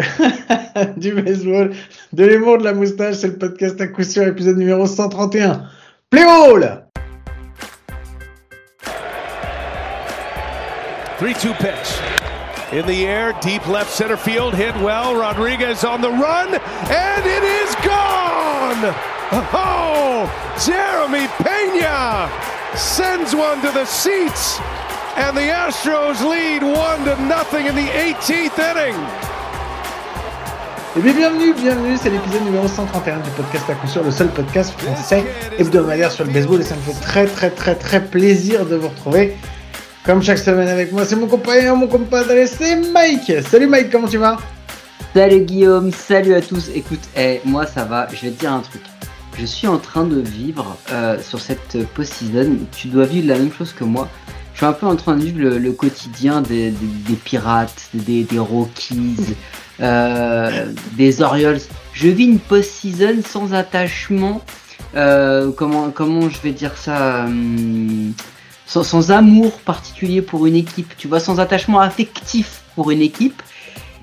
du baseball, de l'humour, de la moustache. C'est le podcast à coup sûr, épisode numéro 131. Play ball 3-2 pitch. In the air, deep left center field, hit well. Rodriguez on the run, and it is gone! Oh, Jeremy Pena sends one to the seats, and the Astros lead one to nothing in the 18th inning. Et bien bienvenue, bienvenue, c'est l'épisode numéro 131 du podcast à coup sûr, le seul podcast français hebdomadaire sur le baseball et ça me fait très très très très plaisir de vous retrouver. Comme chaque semaine avec moi, c'est mon compagnon, mon compadre, c'est Mike. Salut Mike, comment tu vas? Salut Guillaume, salut à tous. Écoute, eh, moi ça va, je vais te dire un truc. Je suis en train de vivre euh, sur cette post-season. Tu dois vivre la même chose que moi. Je suis un peu en train de vivre le, quotidien des, pirates, des, Rockies, euh, des Orioles. Je vis une post-season sans attachement. Euh, comment, comment je vais dire ça hum, sans, amour particulier pour une équipe, tu vois, sans attachement affectif pour une équipe.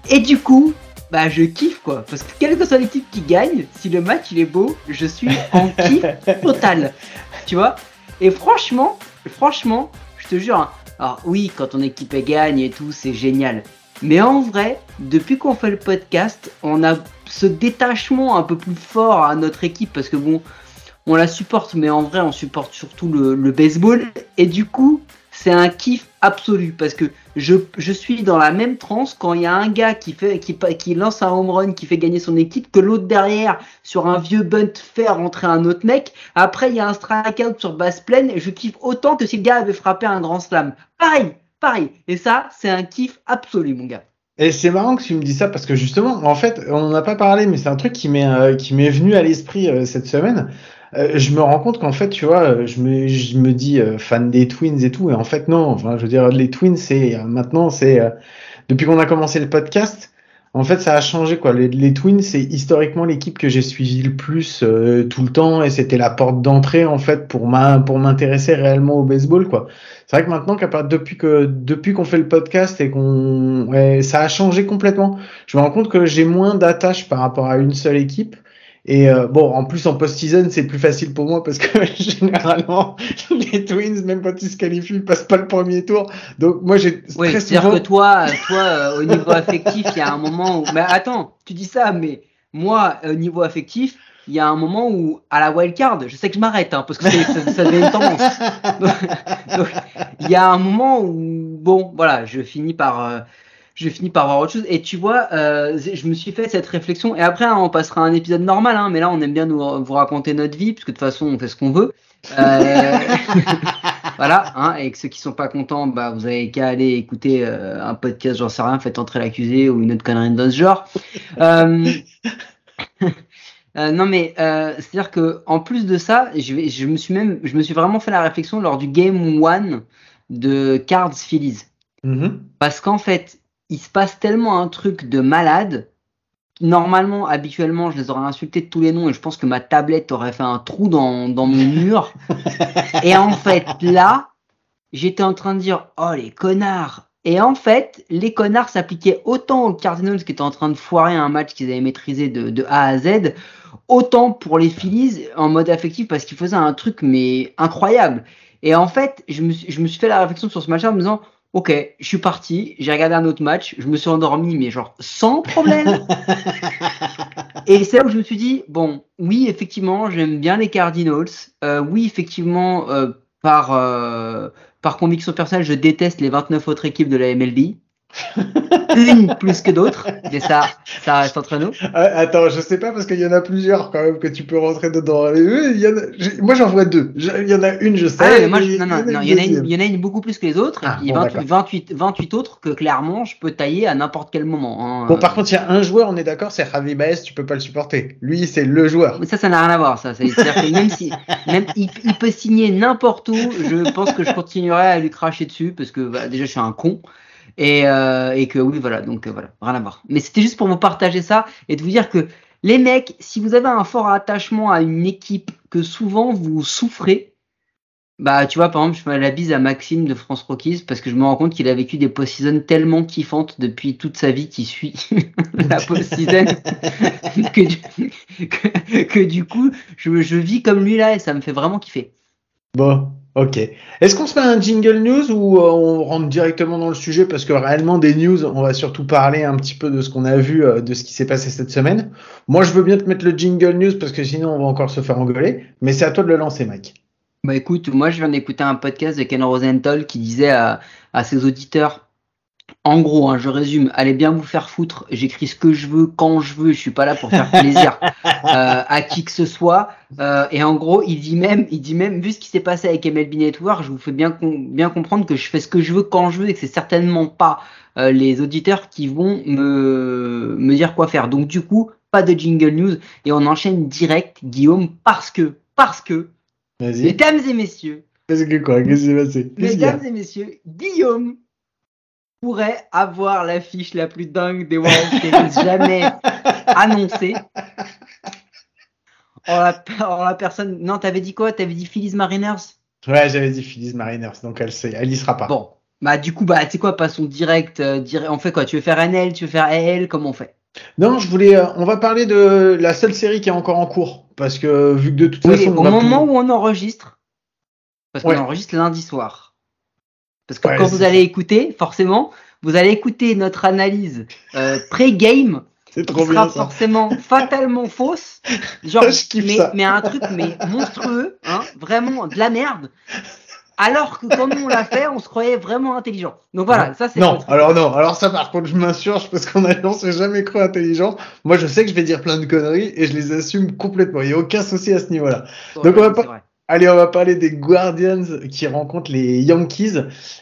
Et du coup, bah je kiffe quoi. Parce que quelle que soit l'équipe qui gagne, si le match il est beau, je suis en kiff total. Tu vois? Et franchement, franchement, je te jure, hein, alors oui, quand ton équipe gagne et tout, c'est génial. Mais en vrai, depuis qu'on fait le podcast, on a ce détachement un peu plus fort à notre équipe parce que bon, on la supporte, mais en vrai, on supporte surtout le, baseball. Et du coup, c'est un kiff absolu parce que je, suis dans la même transe quand il y a un gars qui, fait, qui, qui lance un home run, qui fait gagner son équipe, que l'autre derrière, sur un vieux bunt, fait rentrer un autre mec. Après, il y a un strikeout sur base pleine je kiffe autant que si le gars avait frappé un grand slam. Pareil, pareil. Et ça, c'est un kiff absolu, mon gars. Et c'est marrant que tu me dis ça parce que justement, en fait, on n'en a pas parlé, mais c'est un truc qui m'est euh, qui m'est venu à l'esprit euh, cette semaine. Euh, je me rends compte qu'en fait, tu vois, je me, je me dis fan des Twins et tout, et en fait non. Enfin, je veux dire, les Twins, c'est maintenant, c'est depuis qu'on a commencé le podcast, en fait, ça a changé quoi. Les, les Twins, c'est historiquement l'équipe que j'ai suivi le plus tout le temps, et c'était la porte d'entrée en fait pour ma, pour m'intéresser réellement au baseball quoi. C'est vrai que maintenant, depuis que depuis qu'on fait le podcast et qu'on, ouais, ça a changé complètement. Je me rends compte que j'ai moins d'attache par rapport à une seule équipe. Et euh, bon, en plus en post-season, c'est plus facile pour moi parce que généralement, les Twins, même quand ils se qualifient, ils passent pas le premier tour. Donc moi, j'ai oui, très souvent... dire que toi, toi, euh, au niveau affectif, il y a un moment où. Mais attends, tu dis ça, mais moi, au niveau affectif, il y a un moment où, à la wildcard, je sais que je m'arrête, hein, parce que ça, ça devient une tendance. Donc, il y a un moment où, bon, voilà, je finis par. Euh, je finis par voir autre chose. Et tu vois, euh, je me suis fait cette réflexion. Et après, hein, on passera à un épisode normal. Hein, mais là, on aime bien nous vous raconter notre vie, puisque de toute façon, on fait ce qu'on veut. Euh, voilà. Hein, et que ceux qui sont pas contents, bah, vous avez qu'à aller écouter euh, un podcast, j'en sais rien, faites entrer l'accusé ou une autre connerie de ce genre. Euh, non mais c'est-à-dire que en plus de ça, je, vais, je me suis même, je me suis vraiment fait la réflexion lors du game one de Cards Phillies, mm-hmm. parce qu'en fait, il se passe tellement un truc de malade. Normalement, habituellement, je les aurais insultés de tous les noms et je pense que ma tablette aurait fait un trou dans, dans mon mur. et en fait, là, j'étais en train de dire Oh, les connards Et en fait, les connards s'appliquaient autant aux Cardinals qui étaient en train de foirer un match qu'ils avaient maîtrisé de, de A à Z, autant pour les Phillies en mode affectif parce qu'ils faisaient un truc mais incroyable. Et en fait, je me, je me suis fait la réflexion sur ce match en me disant Ok, je suis parti, j'ai regardé un autre match, je me suis endormi, mais genre sans problème. et c'est là où je me suis dit, bon, oui, effectivement, j'aime bien les Cardinals. Euh, oui, effectivement, euh, par, euh, par conviction personnelle, je déteste les 29 autres équipes de la MLB. une plus que d'autres, mais ça, ça reste entre nous. Ah, attends, je sais pas parce qu'il y en a plusieurs quand même que tu peux rentrer dedans. Il y en a, moi j'en vois deux. Il y en a une, je sais. Ah, moi, non, non, non, il y, en a une, il y en a une beaucoup plus que les autres. Ah, il y a 28, 28, autres que clairement je peux tailler à n'importe quel moment. Hein. Bon, par contre, il y a un joueur, on est d'accord, c'est Javi Baez, tu peux pas le supporter. Lui, c'est le joueur. Mais ça, ça n'a rien à voir. Ça, même si, même il, peut signer n'importe où, je pense que je continuerai à lui cracher dessus parce que bah, déjà je suis un con. Et, euh, et que oui, voilà, donc euh, voilà, rien à voir. Mais c'était juste pour vous partager ça et de vous dire que les mecs, si vous avez un fort attachement à une équipe que souvent vous souffrez, Bah, tu vois, par exemple, je fais la bise à Maxime de France Rockies parce que je me rends compte qu'il a vécu des post-season tellement kiffantes depuis toute sa vie qui suit la post-season que, du- que, du coup, je, je vis comme lui là et ça me fait vraiment kiffer. Bon, ok. Est-ce qu'on se fait un jingle news ou euh, on rentre directement dans le sujet? Parce que réellement des news, on va surtout parler un petit peu de ce qu'on a vu, euh, de ce qui s'est passé cette semaine. Moi, je veux bien te mettre le jingle news parce que sinon on va encore se faire engueuler. Mais c'est à toi de le lancer, Mike. Bah écoute, moi je viens d'écouter un podcast de Ken Rosenthal qui disait à, à ses auditeurs, en gros, hein, je résume, allez bien vous faire foutre, j'écris ce que je veux, quand je veux, je suis pas là pour faire plaisir euh, à qui que ce soit. Euh, et en gros, il dit même, il dit même, vu ce qui s'est passé avec MLB Network, je vous fais bien, com- bien comprendre que je fais ce que je veux quand je veux et que c'est certainement pas euh, les auditeurs qui vont me, me dire quoi faire. Donc du coup, pas de jingle news et on enchaîne direct, Guillaume, parce que, parce que, mesdames et messieurs, Qu'est-ce que quoi? Qu'est-ce qui s'est passé? Mesdames et messieurs, Guillaume pourrait avoir l'affiche la plus dingue des World Series jamais annoncée. En la, en la personne. Non, t'avais dit quoi? T'avais dit Phillies Mariners? Ouais, j'avais dit Phillies Mariners, donc elle, sait, elle y sera pas. Bon, bah du coup, bah tu sais quoi, passons direct, euh, direct. On fait quoi? Tu veux faire NL Tu veux faire AL Comment on fait? Non, je voulais. euh, on va parler de la seule série qui est encore en cours parce que vu que de toute Oui, façon, au on moment plus- où on enregistre, parce qu'on Ouais. enregistre lundi soir. Parce que Ouais, quand vous allez écouter, forcément, vous allez écouter notre analyse euh, pré-game c'est qui trop sera bien ça. forcément fatalement fausse. Genre, kiffe mais, ça. mais un truc mais monstrueux, hein, vraiment de la merde. Alors que comme on l'a fait, on se croyait vraiment intelligent. Donc voilà, ça c'est Non, alors non, alors ça par contre je m'insurge parce qu'on on s'est jamais cru intelligent. Moi je sais que je vais dire plein de conneries et je les assume complètement. Il n'y a aucun souci à ce niveau-là. Donc on va c'est pas-. Allez, on va parler des Guardians qui rencontrent les Yankees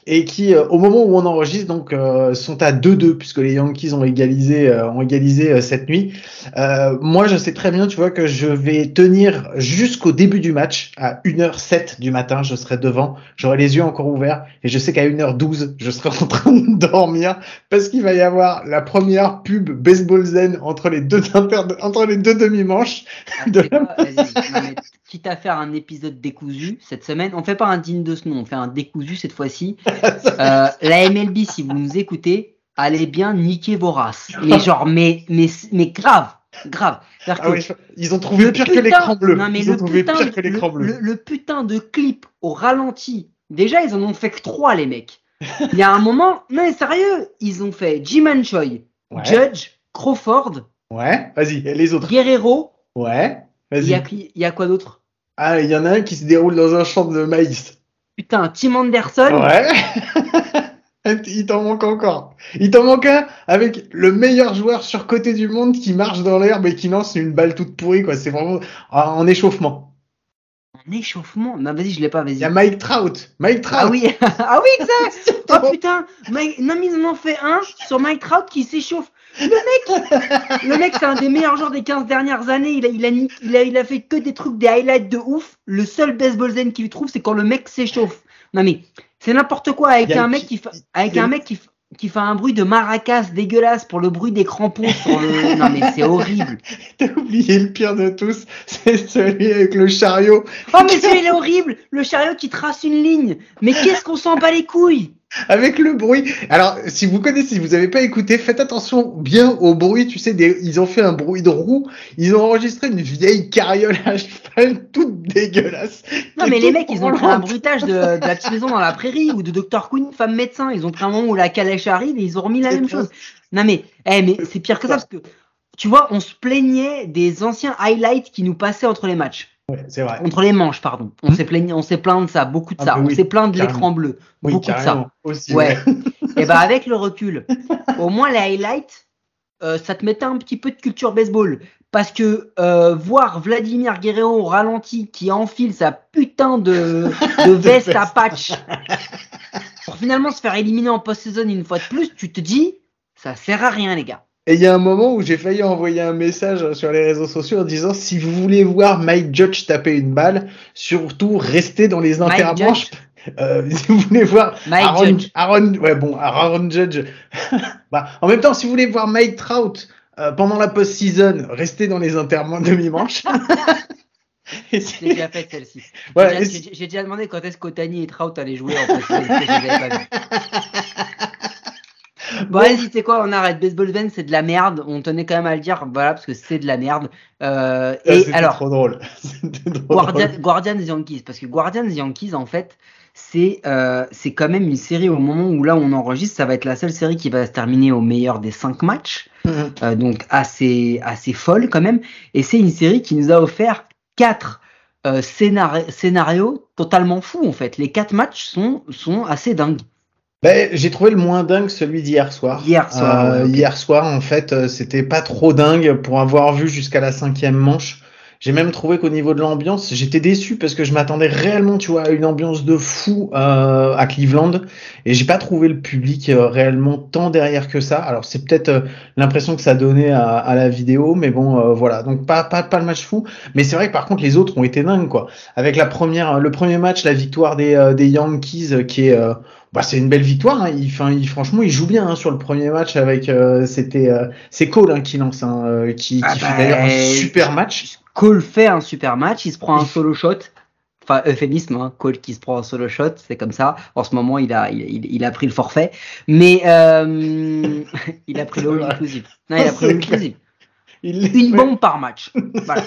et qui, euh, au moment où on enregistre, donc euh, sont à 2-2 puisque les Yankees ont égalisé, euh, ont égalisé euh, cette nuit. Euh, moi, je sais très bien, tu vois, que je vais tenir jusqu'au début du match à 1h07 du matin. Je serai devant, j'aurai les yeux encore ouverts et je sais qu'à 1h12, je serai en train de dormir parce qu'il va y avoir la première pub baseball zen entre les deux entre les deux demi-manches. Ah, de tu quitte à faire un épisode décousu cette semaine, on fait pas un digne de ce nom, on fait un décousu cette fois-ci. Euh, la MLB, si vous nous écoutez, allez bien niquer vos races. Mais genre, mais, mais, mais grave, grave. Ah que oui, ils ont trouvé le pire que putain- l'écran bleu. Non, mais Ils ont le trouvé putain, pire que l'écran le, bleu. le- le putain de clip au ralenti. Déjà, ils en ont fait que trois, les mecs. Il y a un moment, non, mais sérieux, ils ont fait Jiman Choi, Ouais. Judge, Crawford, Ouais, vas-y, les autres. Guerrero. Ouais, Il y a, y quoi d'autre? Ah, il y en a un qui se déroule dans un champ de maïs. Putain, Tim Anderson? Ouais. il t'en manque encore. Il t'en manque un avec le meilleur joueur surcoté du monde qui marche dans l'herbe et qui lance une balle toute pourrie, quoi. C'est vraiment ah, en échauffement. Un échauffement? Non, vas-y, je l'ai pas, vas-y. Il y a Mike Trout. Mike Trout. Ah oui, ah oui, exact. Oh putain, Mike- non mais ils en ont fait un sur Mike Trout qui s'échauffe. Le mec, le mec, c'est un des meilleurs joueurs des 15 dernières années. Il a, il a, ni- il a, il a fait que des trucs, des highlights de ouf. Le seul baseball zen qu'il trouve, c'est quand le mec s'échauffe. Non mais c'est n'importe quoi avec un mec qui- fait, avec un mec qui, fait un bruit de maracas dégueulasse pour le bruit des crampons sur le. Non mais c'est horrible. T'as oublié le pire de tous. C'est celui avec le chariot. Oh mais celui il est horrible. Le chariot qui trace une ligne. Mais qu'est-ce qu'on s'en bat les couilles? Avec le bruit. Alors, si vous connaissez, si vous n'avez pas écouté, faites attention bien au bruit. Tu sais, des, ils ont fait un bruit de roue. Ils ont enregistré une vieille carriole à cheval toute dégueulasse. Non mais les mecs ils ont pris un bruitage de, de la petite maison dans la prairie ou de Dr Queen femme médecin ils ont pris un moment où la calèche arrive et ils ont remis la même chose non mais eh, mais c'est pire que ça parce que tu vois on se plaignait des anciens highlights qui nous passaient entre les matchs Ouais, c'est vrai. entre les manches pardon. On s'est on s'est plaint de ça beaucoup de Ah ça. bah on s'est plaint de l'écran bleu Oui, beaucoup de ça. Aussi, ouais. et bah avec le recul au moins les highlights euh, ça te mettait un petit peu de culture baseball. Parce que euh, voir Vladimir Guerrero au ralenti qui enfile sa putain de, de veste à patch pour finalement se faire éliminer en post-saison une fois de plus, tu te dis ça sert à rien les gars. Et il y a un moment où j'ai failli envoyer un message sur les réseaux sociaux en disant si vous voulez voir Mike Judge taper une balle, surtout restez dans les Mike intermanches. Euh, si vous voulez voir Mike Aaron, Judge. Aaron, ouais bon, Aaron Judge. bah, en même temps, si vous voulez voir Mike Trout euh, pendant la post-season, restez dans les intermanches demi-manches. J'ai déjà fait celle-ci. Voilà, J'ai déjà, demandé quand est-ce qu'Otani et Trout allaient jouer en fait. Bon, vas-y, sais quoi, on arrête. Baseball Van, c'est de la merde. On tenait quand même à le dire, voilà, parce que c'est de la merde. Euh, et alors, trop drôle. Guardian, Guardians Yankees, parce que Guardians Yankees, en fait, c'est euh, c'est quand même une série au moment où là on enregistre, ça va être la seule série qui va se terminer au meilleur des cinq matchs, mhm. euh, donc assez assez folle quand même. Et c'est une série qui nous a offert quatre euh, scénarios totalement fous en fait. Les quatre matchs sont sont assez dingues. Ben, j'ai trouvé le moins dingue celui d'hier soir. Hier soir. Euh, hier soir, en fait, euh, c'était pas trop dingue pour avoir vu jusqu'à la cinquième manche. J'ai même trouvé qu'au niveau de l'ambiance, j'étais déçu parce que je m'attendais réellement, tu vois, à une ambiance de fou euh, à Cleveland et j'ai pas trouvé le public euh, réellement tant derrière que ça. Alors c'est peut-être euh, l'impression que ça donnait à, à, la vidéo, mais bon, voilà. Donc pas pas pas le match fou, mais c'est vrai que par contre les autres ont été dingues quoi. Avec la première, le premier match, la victoire des des Yankees qui est bah, c'est une belle victoire. Hein. Il, il, franchement, il joue bien hein, sur le premier match avec. c'était c'est Cole hein, qui lance, hein, qui, qui ah fait d'ailleurs un bah, super match. Cole fait un super match, il se prend un solo shot. Enfin, euphémisme, hein, Cole qui se prend un solo shot, c'est comme ça. En ce moment, il a, il, il a pris le forfait. Mais euh, il a pris le inclusive. Non, il a pris le Une bombe par match. Voilà.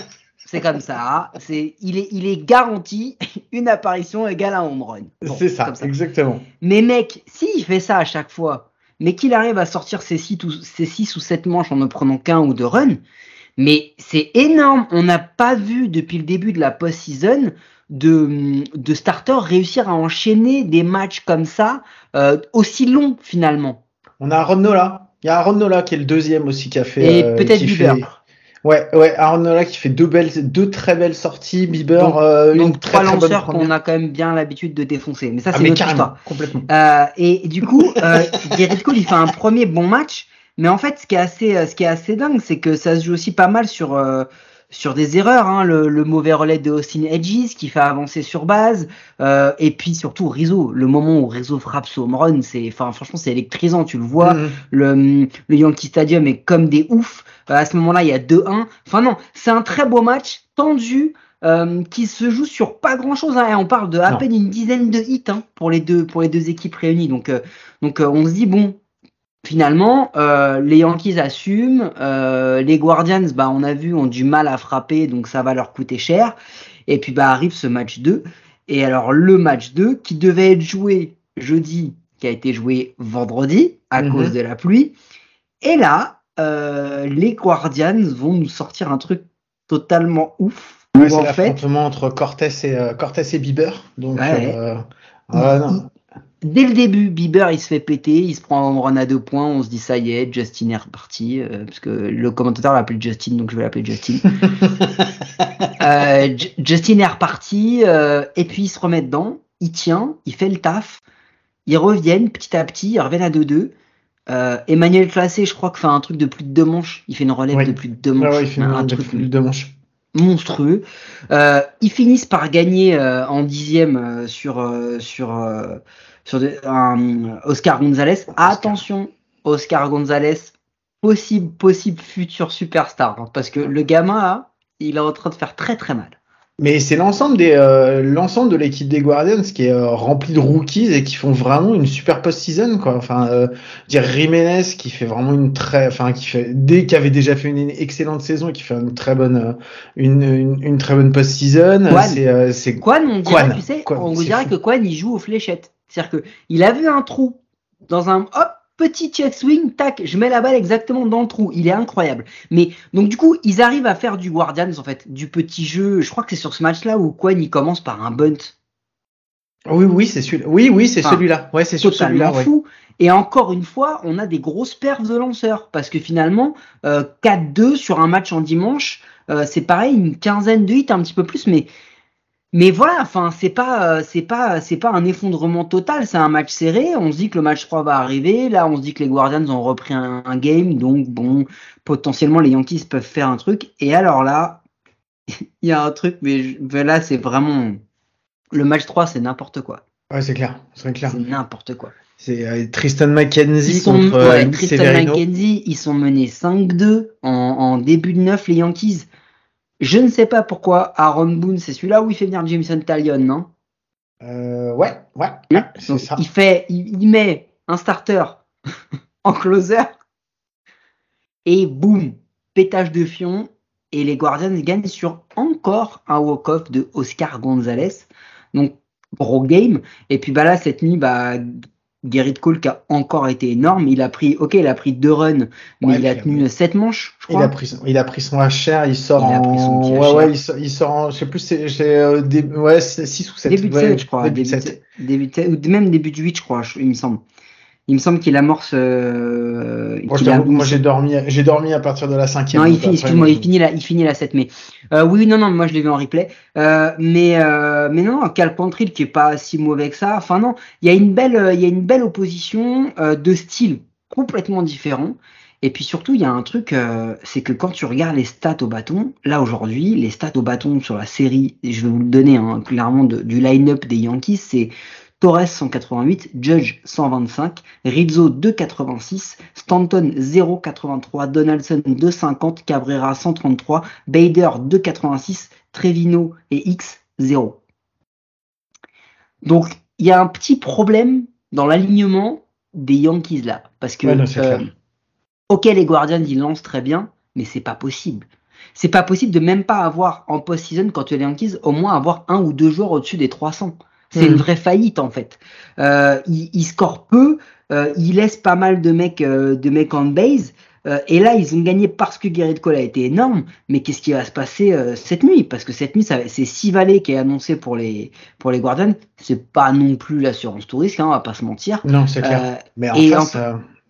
C'est comme ça. C'est, il, est, il est garanti une apparition égale à un home run. c'est ça, exactement. Mais mec, s'il fait ça à chaque fois, mais qu'il arrive à sortir ses 6 ou, ses six ou 7 manches en ne prenant qu'un ou deux runs, mais c'est énorme. On n'a pas vu depuis le début de la post-season de, de starters réussir à enchaîner des matchs comme ça, euh, aussi longs finalement. On a Aaron Nola. Il y a Aaron Nola qui est le deuxième aussi qui a fait. Et euh, peut-être Bieber. Ouais, ouais, Aaron Nola qui fait deux belles, deux très belles sorties. Bieber, donc, euh, une donc très, trois lanceurs qu'on a quand même bien l'habitude de défoncer. Mais ça, c'est ah, notre histoire. Complètement. Euh, et du coup, euh, Cole, il fait un premier bon match. Mais en fait, ce qui est assez, euh, ce qui est assez dingue, c'est que ça se joue aussi pas mal sur, euh, sur des erreurs. Hein. Le, le, mauvais relais de Austin Edges qui fait avancer sur base. Euh, et puis surtout Rizzo. Le moment où Rizzo frappe son home run, c'est, enfin, franchement, c'est électrisant. Tu le vois. Mm-hmm. Le, le Yankee Stadium est comme des oufs. Euh, à ce moment-là, il y a 2-1. Enfin non, c'est un très beau match, tendu. Euh, qui se joue sur pas grand chose. Hein. On parle de à peine une dizaine de hits hein, pour les deux pour les deux équipes réunies. Donc donc on se dit bon, finalement, euh, les Yankees assument, euh, les Guardians, bah, on a vu, ont du mal à frapper, donc ça va leur coûter cher. Et puis bah, arrive ce match 2. Et alors le match 2, qui devait être joué jeudi, qui a été joué vendredi à mhm. cause de la pluie. Et là, euh, les Guardians vont nous sortir un truc totalement ouf. Ouais, c'est l'affrontement entre Cortés et, et Bieber. Donc, non. Dès le début, Bieber il se fait péter, il se prend un run à deux points, on se dit ça y est, Justin est reparti, euh, parce que le commentateur l'a appelé Justin, donc je vais l'appeler Justin. euh, Justin est reparti, euh, et puis il se remet dedans, il tient, il fait le taf, ils reviennent petit à petit, ils reviennent à 2-2. Euh, Emmanuel Classé, je crois que fait un truc de plus de deux manches, il fait une relève de plus de deux manches. Ouais, il fait un, truc de plus de deux manches monstrueux. Euh, ils finissent par gagner euh, en dixième euh, sur sur un Oscar Gonzalez. Attention, Oscar Gonzalez, possible possible futur superstar, parce que le gamin là, il est en train de faire très très mal. Mais c'est l'ensemble des euh, l'ensemble de l'équipe des Guardians qui est euh, rempli de rookies et qui font vraiment une super post-season quoi. Enfin, euh, dire Jiménez qui fait vraiment une très, enfin qui fait dès qu'il avait déjà fait une excellente saison et qui fait une très bonne une, une, une très bonne post-season. C'est c'est Quan, on dirait, tu sais, on vous dirait que Quan il joue aux fléchettes. C'est-à-dire que il a vu un trou dans un hop petit check swing, tac, je mets la balle exactement dans le trou. Il est incroyable. Mais donc du coup, ils arrivent à faire du Guardians en fait, du petit jeu. Je crois que c'est sur ce match-là où Quan il commence par un bunt. Oui, oui, c'est celui-là. Oui, oui, c'est celui-là. Ouais, c'est sur celui-là. fou. Et encore une fois, on a des grosses perfs de lanceurs parce que finalement, euh, 4-2 sur un match en dimanche, euh, c'est pareil, une quinzaine de hits, un petit peu plus, mais mais voilà, enfin, c'est pas, euh, c'est pas, c'est pas un effondrement total, c'est un match serré. On se dit que le match 3 va arriver. Là, on se dit que les Guardians ont repris un, game, donc bon, potentiellement les Yankees peuvent faire un truc. Et alors là, il y a un truc, mais là, c'est vraiment le match 3, c'est n'importe quoi. Ouais, c'est clair, c'est clair. C'est n'importe quoi. C'est euh, Tristan McKenzie contre euh, ouais, Tristan McKenzie, ils sont menés 5-2 en, en, début de 9 les Yankees. Je ne sais pas pourquoi Aaron Boone, c'est celui-là où il fait venir Jameson Talion, non? Euh, Ouais, ouais, c'est ça. Il, fait, il, met un starter en closer et boum, pétage de fion. Et les Guardians gagnent sur encore un walk-off de Oscar Gonzalez. Donc, gros game. Et puis bah là, cette nuit, bah, Gerrit Cole qui a encore été énorme. Il a pris, ok, il a pris deux runs, mais il a tenu sept manches, je crois. Il a pris, son, il a pris son HR, il sort il en, ouais, ouais, il sort, en, je sais plus, c'est, euh, ouais, 6 ou 7. Début de 7, je crois. Début, 7. Début de 7, ou même début de 8, je crois, il me semble. Il me semble qu'il amorce. Euh, moi, moi j'ai dormi, j'ai dormi à partir de la cinquième. Non, il finit, excuse-moi, il finit la, il finit la 7 mai. Euh, oui, non, non, moi je l'ai vu en replay. Euh, mais, euh, mais non, Cal Pantril qui est pas si mauvais que ça. Enfin non, il y a une belle, il y a une belle opposition euh, de style complètement différent. Et puis surtout, il y a un truc, euh, c'est que quand tu regardes les stats au bâton, là aujourd'hui, les stats au bâton sur la série, je vais vous le donner hein, clairement de, du line-up des Yankees, c'est Torres 188, Judge 125, Rizzo 286, Stanton 083, Donaldson 250, Cabrera 133, Bader 286, Trevino et X 0. Donc il y a un petit problème dans l'alignement des Yankees là, parce que euh, ok les Guardians ils lancent très bien, mais c'est pas possible. C'est pas possible de même pas avoir en post-season quand tu es les Yankees au moins avoir un ou deux joueurs au-dessus des 300. C'est une hmm. vraie faillite en fait. Euh, il, il, score peu, euh, il laisse pas mal de mecs, euh, de mecs en base. Euh, et là, ils ont gagné parce que Gerrit Cole a été énorme. Mais qu'est-ce qui va se passer euh, cette nuit? Parce que cette nuit, c'est Sivalé qui est annoncé pour les pour les Guardians. C'est pas non plus l'assurance touriste, hein, on va pas se mentir. Non, c'est clair. mais en face,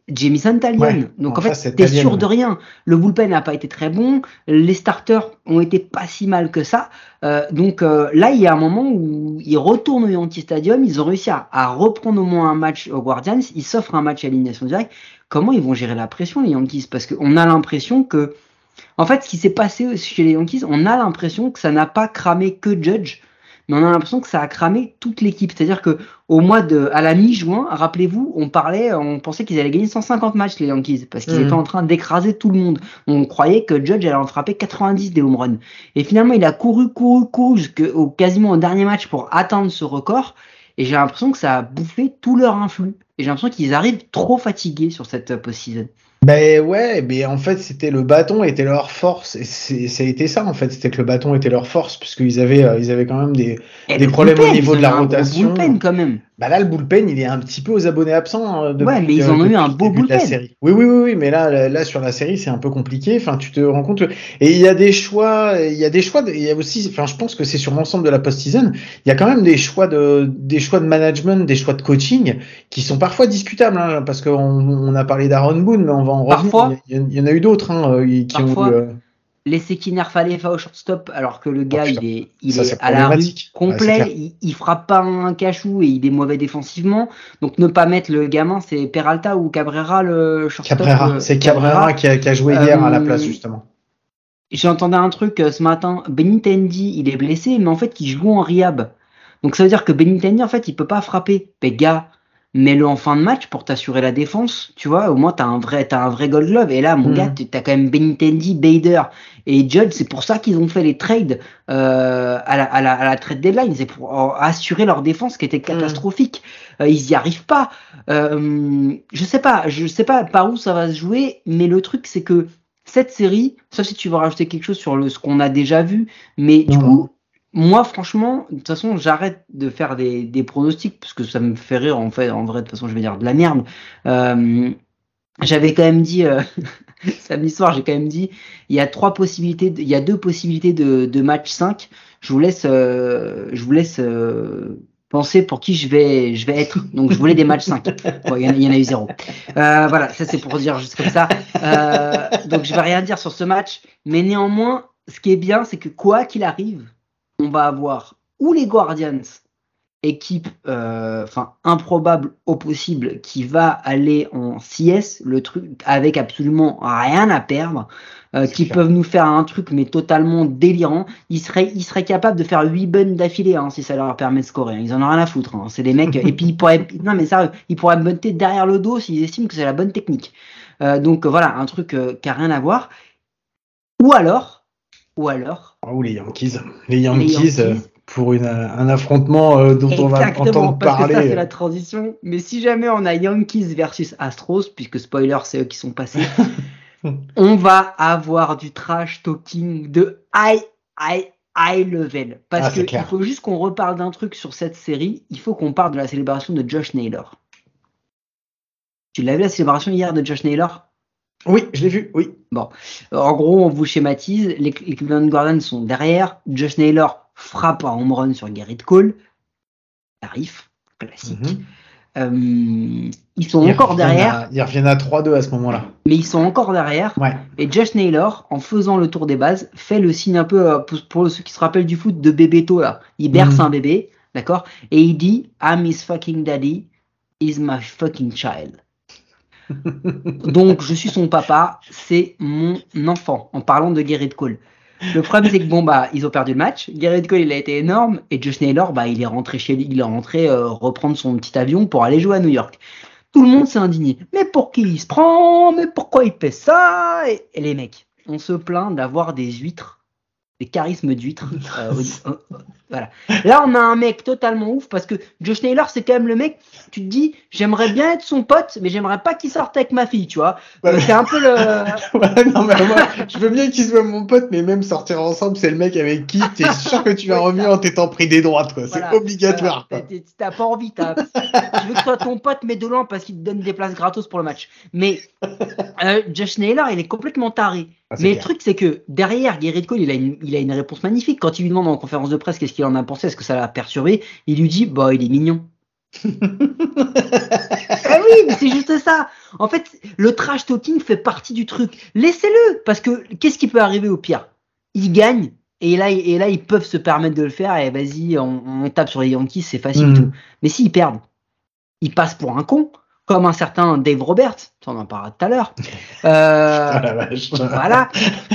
Jamison Talion. Donc en fait, t'es sûr de rien. Le bullpen n'a pas été très bon. Les starters ont été pas si mal que ça. Euh, donc euh, là, il y a un moment où ils retournent au Yankee Stadium. Ils ont réussi à, à reprendre au moins un match aux Guardians. Ils s'offrent un match à l'élimination directe. Comment ils vont gérer la pression, les Yankees? Parce qu'on a l'impression que, en fait, ce qui s'est passé chez les Yankees, on a l'impression que ça n'a pas cramé que Judge mais on a l'impression que ça a cramé toute l'équipe. C'est-à-dire que au mois de, à la mi-juin, rappelez-vous, on parlait, on pensait qu'ils allaient gagner 150 matchs les Yankees parce qu'ils étaient mmh. en train d'écraser tout le monde. On croyait que Judge allait en frapper 90 des home runs. Et finalement, il a couru, couru, couru jusqu'au quasiment au dernier match pour atteindre ce record. Et j'ai l'impression que ça a bouffé tout leur influx. Et j'ai l'impression qu'ils arrivent trop fatigués sur cette post-season. Ben ouais, mais en fait c'était le bâton était leur force et ça a été ça en fait, c'était que le bâton était leur force puisqu'ils avaient euh, ils avaient quand même des, des problèmes au niveau de la rotation. Bullpen quand même. Bah là le bullpen il est un petit peu aux abonnés absents. Hein, ouais, mais ils ont eu un beau bullpen. série. Oui, oui oui oui, mais là là sur la série c'est un peu compliqué. Enfin tu te rends compte et il y a des choix, il y a des choix, il y a aussi, enfin je pense que c'est sur l'ensemble de la post-season, il y a quand même des choix de des choix de management, des choix de coaching qui sont parfois discutables hein, parce qu'on on a parlé d'Aaron Boone mais on Parfois, il y, en a eu d'autres hein, euh, qui ont eu, euh... laisser Kinar Falefa au shortstop alors que le gars il est, il est, à la rue complet, il, frappe pas un cachou et il est mauvais défensivement. Donc ne pas mettre le gamin, c'est Peralta ou Cabrera le shortstop. Cabrera, euh, c'est Cabrera, Qui, a, joué hier à la place justement. J'ai entendu un truc euh, ce matin, Benitendi il est blessé mais en fait il joue en riab. Donc ça veut dire que Benitendi en fait il peut pas frapper. Mais gars, mets-le en fin de match pour t'assurer la défense, tu vois, au moins t'as un vrai, t'as un vrai gold glove. Et là, mon mm. gars, t'as quand même Benintendi, Bader et Judd, c'est pour ça qu'ils ont fait les trades euh, à, la, à, la, à la trade deadline, c'est pour assurer leur défense qui était mm. catastrophique. Euh, ils y arrivent pas. Euh, je sais pas, je sais pas par où ça va se jouer, mais le truc c'est que cette série, sauf si tu veux rajouter quelque chose sur le, ce qu'on a déjà vu, mais du coup, moi, franchement, de toute façon, j'arrête de faire des, des, pronostics parce que ça me fait rire. En fait, en vrai, de toute façon, je vais dire de la merde. Euh, J'avais quand même dit euh, samedi soir, j'ai quand même dit, il y a trois possibilités, il y a deux possibilités de, de match 5. Je vous laisse, euh, je vous laisse euh, penser pour qui je vais, je vais être. Donc, je voulais des matchs 5. il, y en, a eu zéro. Euh, voilà, ça c'est pour dire juste comme ça. Euh, donc, je vais rien dire sur ce match, mais néanmoins, ce qui est bien, c'est que quoi qu'il arrive on va avoir ou les Guardians, équipe euh, enfin improbable au possible, qui va aller en CS, le truc avec absolument rien à perdre, euh, qui peuvent nous faire un truc mais totalement délirant. Ils seraient, ils seraient capables de faire 8 buns d'affilée hein, si ça leur permet de scorer. Ils en ont rien à foutre. Hein. C'est des mecs. et puis ils pourraient, non mais ça, ils pourraient bunter derrière le dos s'ils estiment que c'est la bonne technique. Euh, donc voilà, un truc qui a rien à voir. Ou alors ou alors Ou les Yankees. Les Yankees, pour une, un affrontement dont on va entendre parce parler. Que ça, c'est la transition. Mais si jamais on a Yankees versus Astros, puisque spoiler, c'est eux qui sont passés, on va avoir du trash talking de high, high, high level. Parce Ah, qu'il faut juste qu'on reparle d'un truc sur cette série. Il faut qu'on parle de la célébration de Josh Naylor. Tu l'as vu la célébration hier de Josh Naylor? Oui, je l'ai vu, oui. Bon, en gros, on vous schématise. Les, les Cleveland Guardians sont derrière. Josh Naylor frappe un home run sur Garrett Cole. Tarif, classique. Mhm. Euh, ils sont encore derrière. À, ils reviennent à 3-2 à ce moment-là. Mais ils sont encore derrière. Ouais. Et Josh Naylor, en faisant le tour des bases, fait le signe un peu, euh, pour, ceux qui se rappellent du foot, de bébéto là. Il berce Mhm. un bébé, d'accord? Et il dit I'm his fucking daddy, is my fucking child. Donc je suis son papa, c'est mon enfant, en parlant de Garrett Cole. Le problème c'est que bon bah ils ont perdu le match, Garrett Cole il a été énorme et Josh Naylor bah il est rentré chez lui, il est rentré euh, reprendre son petit avion pour aller jouer à New York. Tout le monde s'est indigné. Mais pour qui il se prend? Mais pourquoi il fait ça? Et, et les mecs, on se plaint d'avoir des huîtres, des charismes d'huîtres. euh, au- voilà. Là, on a un mec totalement ouf parce que Josh Naylor, c'est quand même le mec. Tu te dis, j'aimerais bien être son pote, mais j'aimerais pas qu'il sorte avec ma fille, tu vois. Ouais. C'est un peu le. Ouais, non, mais moi, je veux bien qu'il soit mon pote, mais même sortir ensemble, c'est le mec avec qui t'es sûr que tu vas Ouais, revenir en t'étant pris des droites, quoi. Voilà, c'est obligatoire, voilà. quoi. T'as pas envie, t'as- tu veux que soit ton pote, mais de loin parce qu'il te donne des places gratos pour le match. Mais euh, Josh Naylor, il est complètement taré. Ah, Mais le truc, c'est que derrière, Garrett Cole, il a, une, il a une réponse magnifique. Quand il lui demande en conférence de presse qu'est-ce qu'il en a pensé, est-ce que ça l'a perturbé, il lui dit Bah, il est mignon. ah oui, mais c'est juste ça. En fait, le trash talking fait partie du truc. Laissez-le, parce que qu'est-ce qui peut arriver au pire? Il gagne, et là, et là, ils peuvent se permettre de le faire, et vas-y, on, on tape sur les Yankees, c'est facile Mhm. tout. Mais s'ils perdent, ils passent pour un con, comme un certain Dave Roberts, on en parlera tout à l'heure. Euh, Ah, voilà.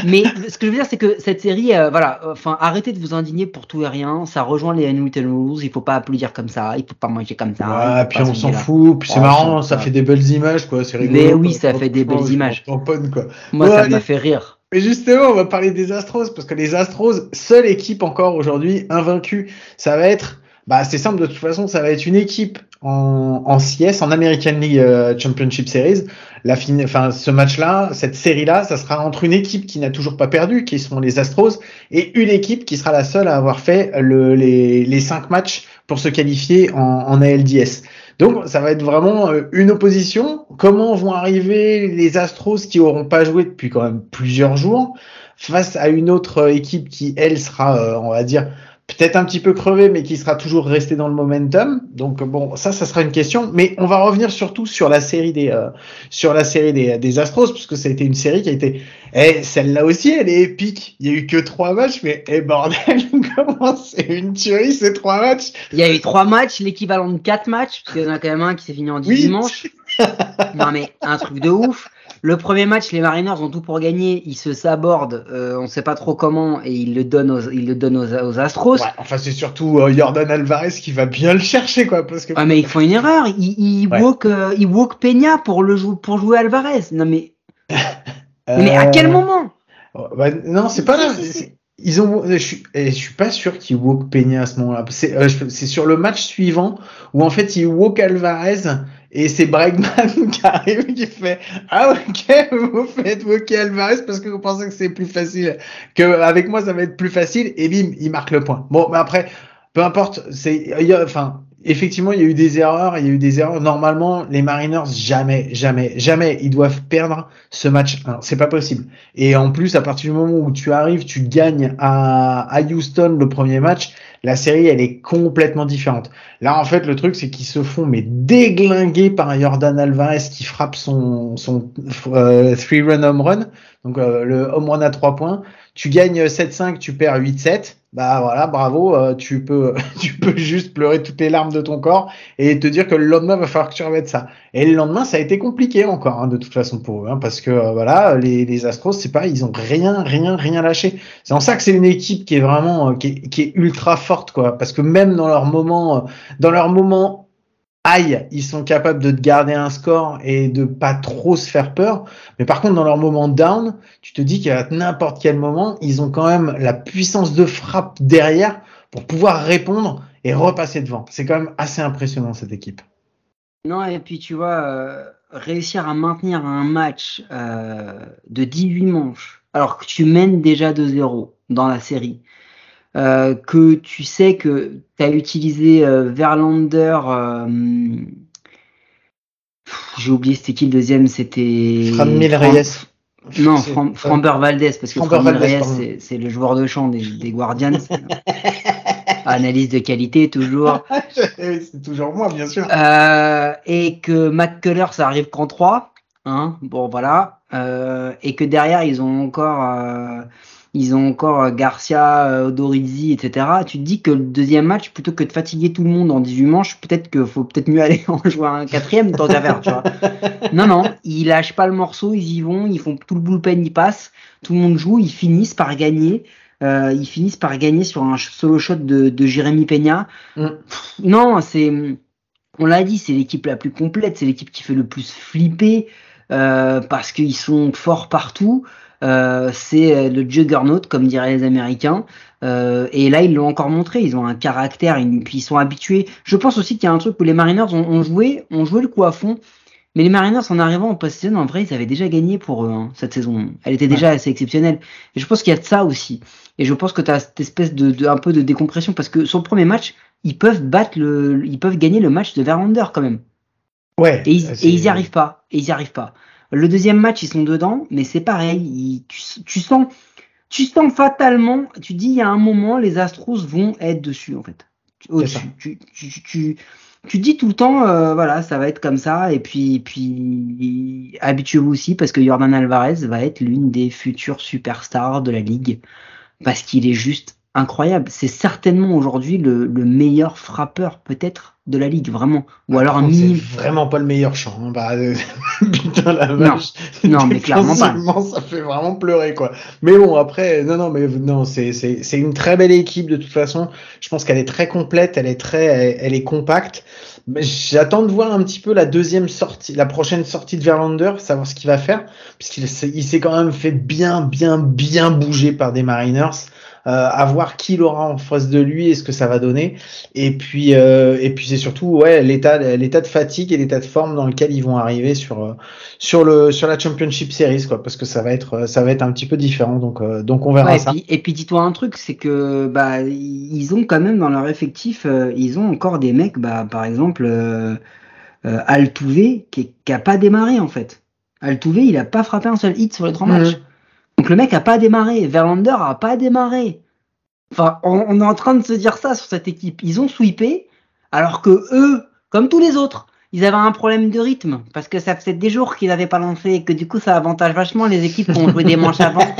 Mais ce que je veux dire, c'est que cette série, euh, voilà, enfin, arrêtez de vous indigner pour tout et rien. Ça rejoint les Unwritten Rules. Il faut pas applaudir comme ça. Il faut pas manger comme ça. Ouais, puis on se s'en fout, puis c'est Oh, marrant, ça fait des belles images, quoi, c'est rigolo. Mais oui, quoi. ça fait des belles images. tamponne, quoi. Moi, Ouais, ça m'a fait rire. Mais justement, on va parler des Astros, parce que les Astros, seule équipe encore aujourd'hui invaincue, ça va être, bah c'est simple de toute façon, ça va être une équipe en, en CS, en American League euh, Championship Series. La fin, enfin ce match-là, cette série-là, ça sera entre une équipe qui n'a toujours pas perdu, qui sont les Astros, et une équipe qui sera la seule à avoir fait le, les, les cinq matchs pour se qualifier en, en ALDS. Donc ça va être vraiment euh, une opposition. Comment vont arriver les Astros qui auront pas joué depuis quand même plusieurs jours face à une autre équipe qui elle sera, euh, on va dire, peut-être un petit peu crevée, mais qui sera toujours restée dans le momentum. Donc bon, ça, ça sera une question. Mais on va revenir surtout sur la série des, euh, sur la série des, des Astros, puisque ça a été une série qui a été, eh, celle-là aussi, elle est épique. Il y a eu que trois matchs, mais eh bordel, comment c'est une tuerie ces trois matchs? Il y a eu trois matchs, l'équivalent de quatre matchs, parce qu'il y en a quand même un qui s'est fini en Oui. dimanche. non mais un truc de ouf. Le premier match, les Mariners ont tout pour gagner. Ils se sabordent, euh, on sait pas trop comment, et ils le donnent aux, ils le donnent aux, aux Astros. Ouais, enfin, c'est surtout euh, Jordan Alvarez qui va bien le chercher, quoi, parce que. Ah mais ils font une erreur. Ils, ils Ouais. walk, euh, ils walk Peña pour le jou- pour jouer Alvarez. Non mais mais à quel moment? bah, Non, c'est pas là. Ils ont, je suis, je suis pas sûr qu'ils walk Peña à ce moment-là. Euh, c'est sur le match suivant où en fait ils walk Alvarez et c'est Bregman qui arrive qui fait ah ok vous faites walker Alvarez parce que vous pensez que c'est plus facile que avec moi ça va être plus facile et bim il marque le point. Bon mais après peu importe c'est enfin effectivement il y a eu des erreurs il y a eu des erreurs normalement les Mariners jamais jamais jamais ils doivent perdre ce match 1 c'est pas possible et en plus, à partir du moment où tu arrives, tu gagnes à, à Houston le premier match, la série, elle est complètement différente. Là, en fait, le truc, c'est qu'ils se font mais déglinguer par Jordan Alvarez qui frappe son, son euh, three-run home run, donc euh, le home run à trois points. Tu gagnes 7-5, tu perds 8-7. Bah voilà, bravo, euh, tu peux tu peux juste pleurer toutes les larmes de ton corps et te dire que le lendemain va falloir que tu remettes ça. Et le lendemain, ça a été compliqué encore hein, de toute façon pour eux, hein, parce que euh, voilà, les, les Astros, c'est pas, ils ont rien, rien, rien lâché. C'est en ça que c'est une équipe qui est vraiment, euh, qui est, qui est ultra forte, quoi, parce que même dans leur moment, euh, dans leur moment aïe, ils sont capables de te garder un score et de pas trop se faire peur. Mais par contre, dans leur moment down, tu te dis qu'à n'importe quel moment, ils ont quand même la puissance de frappe derrière pour pouvoir répondre et repasser devant. C'est quand même assez impressionnant cette équipe. Non, et puis tu vois, euh, réussir à maintenir un match euh, de 18 manches, alors que tu mènes déjà 2-0 dans la série, euh, que tu sais que tu as utilisé euh, Verlander, euh, j'ai oublié c'était qui le deuxième, c'était... Framil Reyes. Non, Fram Framber Valdez, parce que Framber Reyes, c'est- le joueur de champ des, des Guardians. Analyse de qualité, toujours. c'est toujours moi, bien sûr. Euh, et que McCullers, ça arrive qu'en 3. Hein, bon, voilà. Euh, et que derrière, ils ont encore, euh, ils ont encore Garcia, euh, Odorizzi, etc. Tu te dis que le deuxième match, plutôt que de fatiguer tout le monde en 18 manches, peut-être qu'il faut peut-être mieux aller en jouer un quatrième, tant qu'à faire, tu vois. Non, non, ils lâchent pas le morceau, ils y vont, ils font tout le bullpen, ils passent, tout le monde joue, ils finissent par gagner. Euh, ils finissent par gagner sur un solo shot de, de Jérémy Peña. Mm. Pff, Non, c'est, on l'a dit, c'est l'équipe la plus complète, c'est l'équipe qui fait le plus flipper euh, parce qu'ils sont forts partout. Euh, c'est euh, le juggernaut, comme diraient les Américains. Euh, et là, ils l'ont encore montré. Ils ont un caractère, ils, puis ils sont habitués. Je pense aussi qu'il y a un truc où les Mariners ont, ont joué, ont joué le coup à fond. Mais les Mariners, en arrivant en post-saison, en vrai, ils avaient déjà gagné pour eux hein, cette saison. Elle était déjà assez exceptionnelle. Et je pense qu'il y a de ça aussi. Et je pense que tu as cette espèce de, de un peu de décompression parce que sur le premier match, ils peuvent battre le, ils peuvent gagner le match de Verlander quand même. Ouais. Et ils, et ils y arrivent pas. Et ils y arrivent pas. Le deuxième match, ils sont dedans, mais c'est pareil. ils- tu, tu sens, tu sens fatalement. Tu dis, il y a un moment, les Astros vont être dessus en fait. Au-dessus. Tu, tu, tu, tu, tu dis tout le temps, euh, voilà, ça va être comme ça. Et puis, puis habituez-vous aussi parce que Jordan Alvarez va être l'une des futures superstars de la ligue parce qu'il est juste incroyable. C'est certainement aujourd'hui le, le meilleur frappeur peut-être de la ligue, vraiment. Ou alors un minimum. C'est vraiment pas le meilleur chant. hein. Bah, euh, putain la Non. vache. Non, mais clairement pas. Ça fait vraiment pleurer quoi. Mais bon après, non non mais non c'est une très belle équipe de toute façon. Je pense qu'elle est très complète, elle est très elle, elle est compacte. J'attends de voir un petit peu la deuxième sortie, la prochaine sortie de Verlander, savoir ce qu'il va faire, puisqu'il s'est- il s'est quand même fait bien bien bien bouger par des Mariners. Euh, à voir qui l'aura en face de lui et ce que ça va donner. Et puis, euh, et puis c'est surtout ouais l'état, l'état de fatigue et l'état de forme dans lequel ils vont arriver sur euh, sur le sur la Championship Series quoi, parce que ça va être ça va être un petit peu différent. Donc euh, donc on verra Ouais, et ça. puis, et puis dis-toi un truc, c'est que bah ils ont quand même dans leur effectif, euh, ils ont encore des mecs, bah par exemple euh, euh, Altuve qui, est- qui a pas démarré en fait. Altuve, il a pas frappé un seul hit sur les trois Mhm. matchs. Donc le mec a pas démarré, Verlander a pas démarré. Enfin, on, on est en train de se dire ça sur cette équipe. Ils ont sweepé, alors que eux, comme tous les autres, ils avaient un problème de rythme parce que ça faisait des jours qu'ils n'avaient pas lancé et que du coup ça avantage vachement les équipes qui ont joué des manches avant.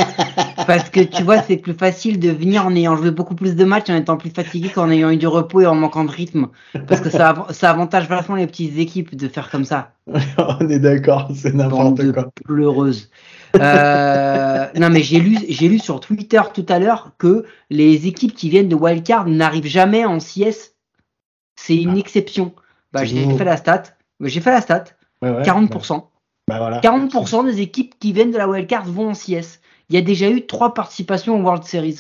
Parce que tu vois, c'est plus facile de venir en ayant joué beaucoup plus de matchs en étant plus fatigué qu'en ayant eu du repos et en manquant de rythme. Parce que ça, av- ça avantage vachement les petites équipes de faire comme ça. on est d'accord, c'est n'importe quoi. pleureuses. Euh, non, mais j'ai lu, j'ai lu sur Twitter tout à l'heure que les équipes qui viennent de Wildcard n'arrivent jamais en CS. C'est une exception. Bah, C'est j'ai fait la stat. Bah, J'ai fait la stat. Ouais, ouais, 40%. Bah, voilà. 40% des équipes qui viennent de la wildcard vont en CS. Il y a déjà eu trois participations au World Series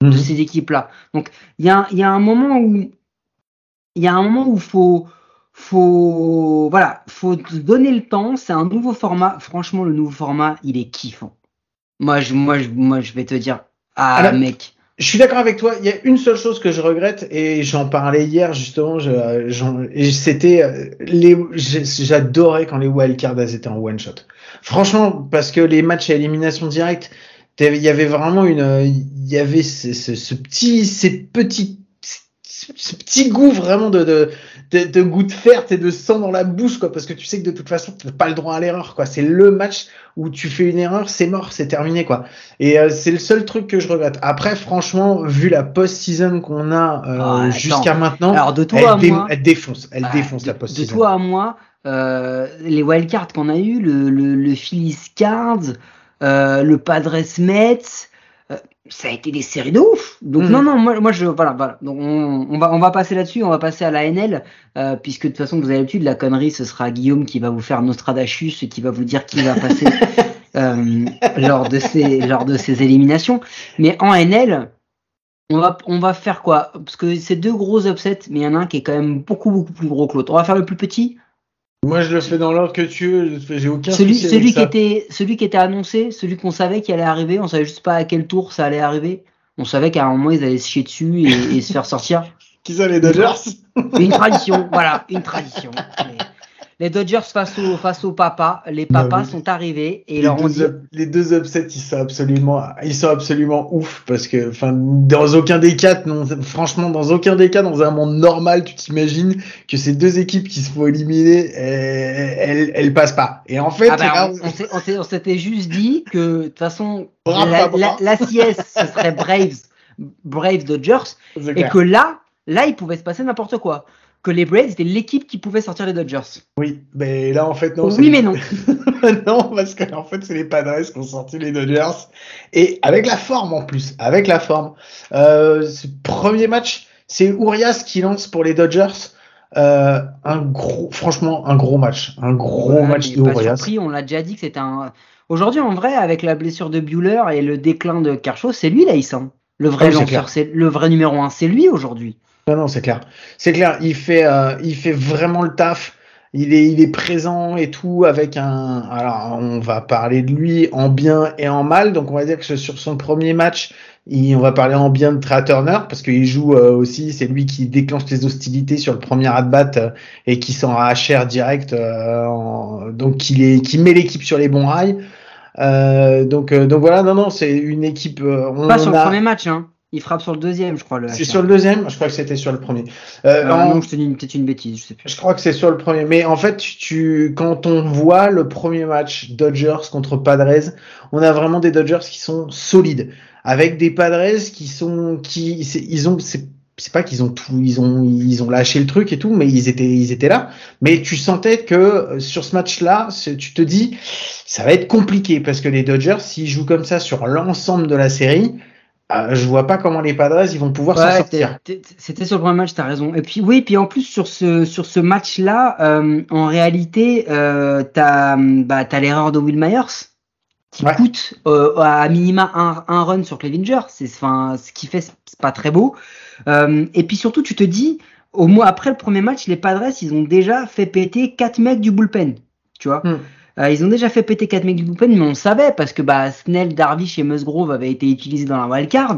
de Mhm. ces équipes-là. Donc il y a, y a un moment où il y a un moment où faut faut voilà faut te donner le temps. C'est un nouveau format. Franchement, le nouveau format, il est kiffant. Moi, je moi je moi je vais te dire ah mec. Je suis d'accord avec toi. Il y a une seule chose que je regrette et j'en parlais hier justement. C'était euh, les. J'adorais quand les wildcards étaient en one shot. Franchement, parce que les matchs à élimination directe, il y avait vraiment une. Il y avait ce, petit, ces petits, ce, petit goût vraiment de, de, de, de goût de fer et de sang dans la bouche quoi. Parce que tu sais que de toute façon t'as pas le droit à l'erreur quoi. C'est le match où tu fais une erreur, c'est mort, c'est terminé quoi. Et euh, c'est le seul truc que je regrette. Après, franchement, vu la post-season qu'on a euh, Ah, jusqu'à maintenant, Alors de toi elle, à dé- moi. elle défonce, elle Ah, défonce de, la de post-season. toi à moi, euh, les wildcards qu'on a eu, le, le, le Phillies Cards, le Padres Mets, ça a été des séries de ouf. Donc Mhm. non, non, moi, moi je voilà, voilà. Donc on, on va on va passer là-dessus, on va passer à la NL, euh, puisque de toute façon vous avez l'habitude, la connerie, ce sera Guillaume qui va vous faire Nostradachus et qui va vous dire qui va passer euh, lors de ces lors de ces éliminations. Mais en NL, on va on va faire quoi? Parce que c'est deux gros upsets, mais il y en a un qui est quand même beaucoup beaucoup plus gros que l'autre. On va faire le plus petit. Moi, je le fais dans l'ordre que tu veux. J'ai aucun Celui, souci celui avec qui ça. était, celui qui était annoncé, celui qu'on savait qui allait arriver, on savait juste pas à quel tour ça allait arriver. On savait qu'à un moment ils allaient se chier dessus et, et se faire sortir. Qui ça, les Dodgers Une tradition, voilà, une tradition. Les, Dodgers face au face au papa, les Non, papas sont arrivés et les leur ont deux, dit les deux upsets, ils sont absolument, ils sont absolument ouf parce que, enfin, dans aucun des cas, non, franchement, dans aucun des cas, dans un monde normal, tu t'imagines que ces deux équipes qui se font éliminer, elles, elles, elles passent pas. Et en fait, ah bah, là, on, s'était juste dit que de toute façon la, la, bras. la CS ce serait Braves, Braves Dodgers et que là, là il pouvait se passer n'importe quoi. Que les Braves étaient l'équipe qui pouvait sortir les Dodgers. oui, mais là, en fait, non. oui mais non. non, parce que en fait, c'est les Padres qui ont sorti les Dodgers et avec la forme en plus, avec la forme. Euh, ce premier match, c'est Urias qui lance pour les Dodgers. Euh, un gros, franchement, un gros match, un gros match de Urias. surpris, on l'a déjà dit que c'était un. Aujourd'hui, en vrai, avec la blessure de Bueller et le déclin de Kershaw, c'est lui là, hein. Le vrai Ah lanceur, c'est le vrai numéro un, c'est lui aujourd'hui. Non, non, c'est clair, c'est clair. Il fait, euh, il fait vraiment le taf. Il est, il est présent et tout avec un. Alors, on va parler de lui en bien et en mal. Donc, on va dire que sur son premier match, il- on va parler en bien de Trey Turner parce qu'il joue euh, aussi. C'est lui qui déclenche les hostilités sur le premier at-bat euh, et qui s'en HR direct. euh, en- donc, il est, qui met l'équipe sur les bons rails. Euh, donc, euh, donc voilà. Non, non, c'est une équipe. euh, on Pas sur le premier match, hein. Il frappe sur le deuxième, je crois. C'est sur le deuxième. Je crois que c'était sur le premier. Euh, Euh, en- Non, je te dis peut-être une bêtise, je sais plus. je crois que c'est sur le premier. Mais en fait, tu, quand on voit le premier match Dodgers contre Padres, on a vraiment des Dodgers qui sont solides, avec des Padres qui sont, qui, c'est- ils ont, c'est pas qu'ils ont tout, ils ont, ils ont lâché le truc et tout, mais ils étaient, ils étaient là. Mais tu sentais que euh, sur ce match-là, tu te dis, ça va être compliqué parce que les Dodgers, s'ils jouent comme ça sur l'ensemble de la série, euh, je vois pas comment les Padres ils vont pouvoir s'en Ouais, sortir. C'était sur le premier match, t'as raison. Et puis oui, puis en plus sur ce sur ce match-là, euh, en réalité, euh, t'as bah, t'as l'erreur de Will Myers qui Ouais. coûte euh, à minima un, un run sur Clevinger. C'est enfin ce qui fait c'est pas très beau. Euh, et puis surtout, tu te dis au mois après le premier match, les Padres ils ont déjà fait péter quatre mecs du bullpen. Tu vois. Hmm. Euh, ils ont déjà fait péter quatre mecs du bullpen, mais on savait parce que bah, Snell, Darvish et Musgrove avaient été utilisés dans la wildcard.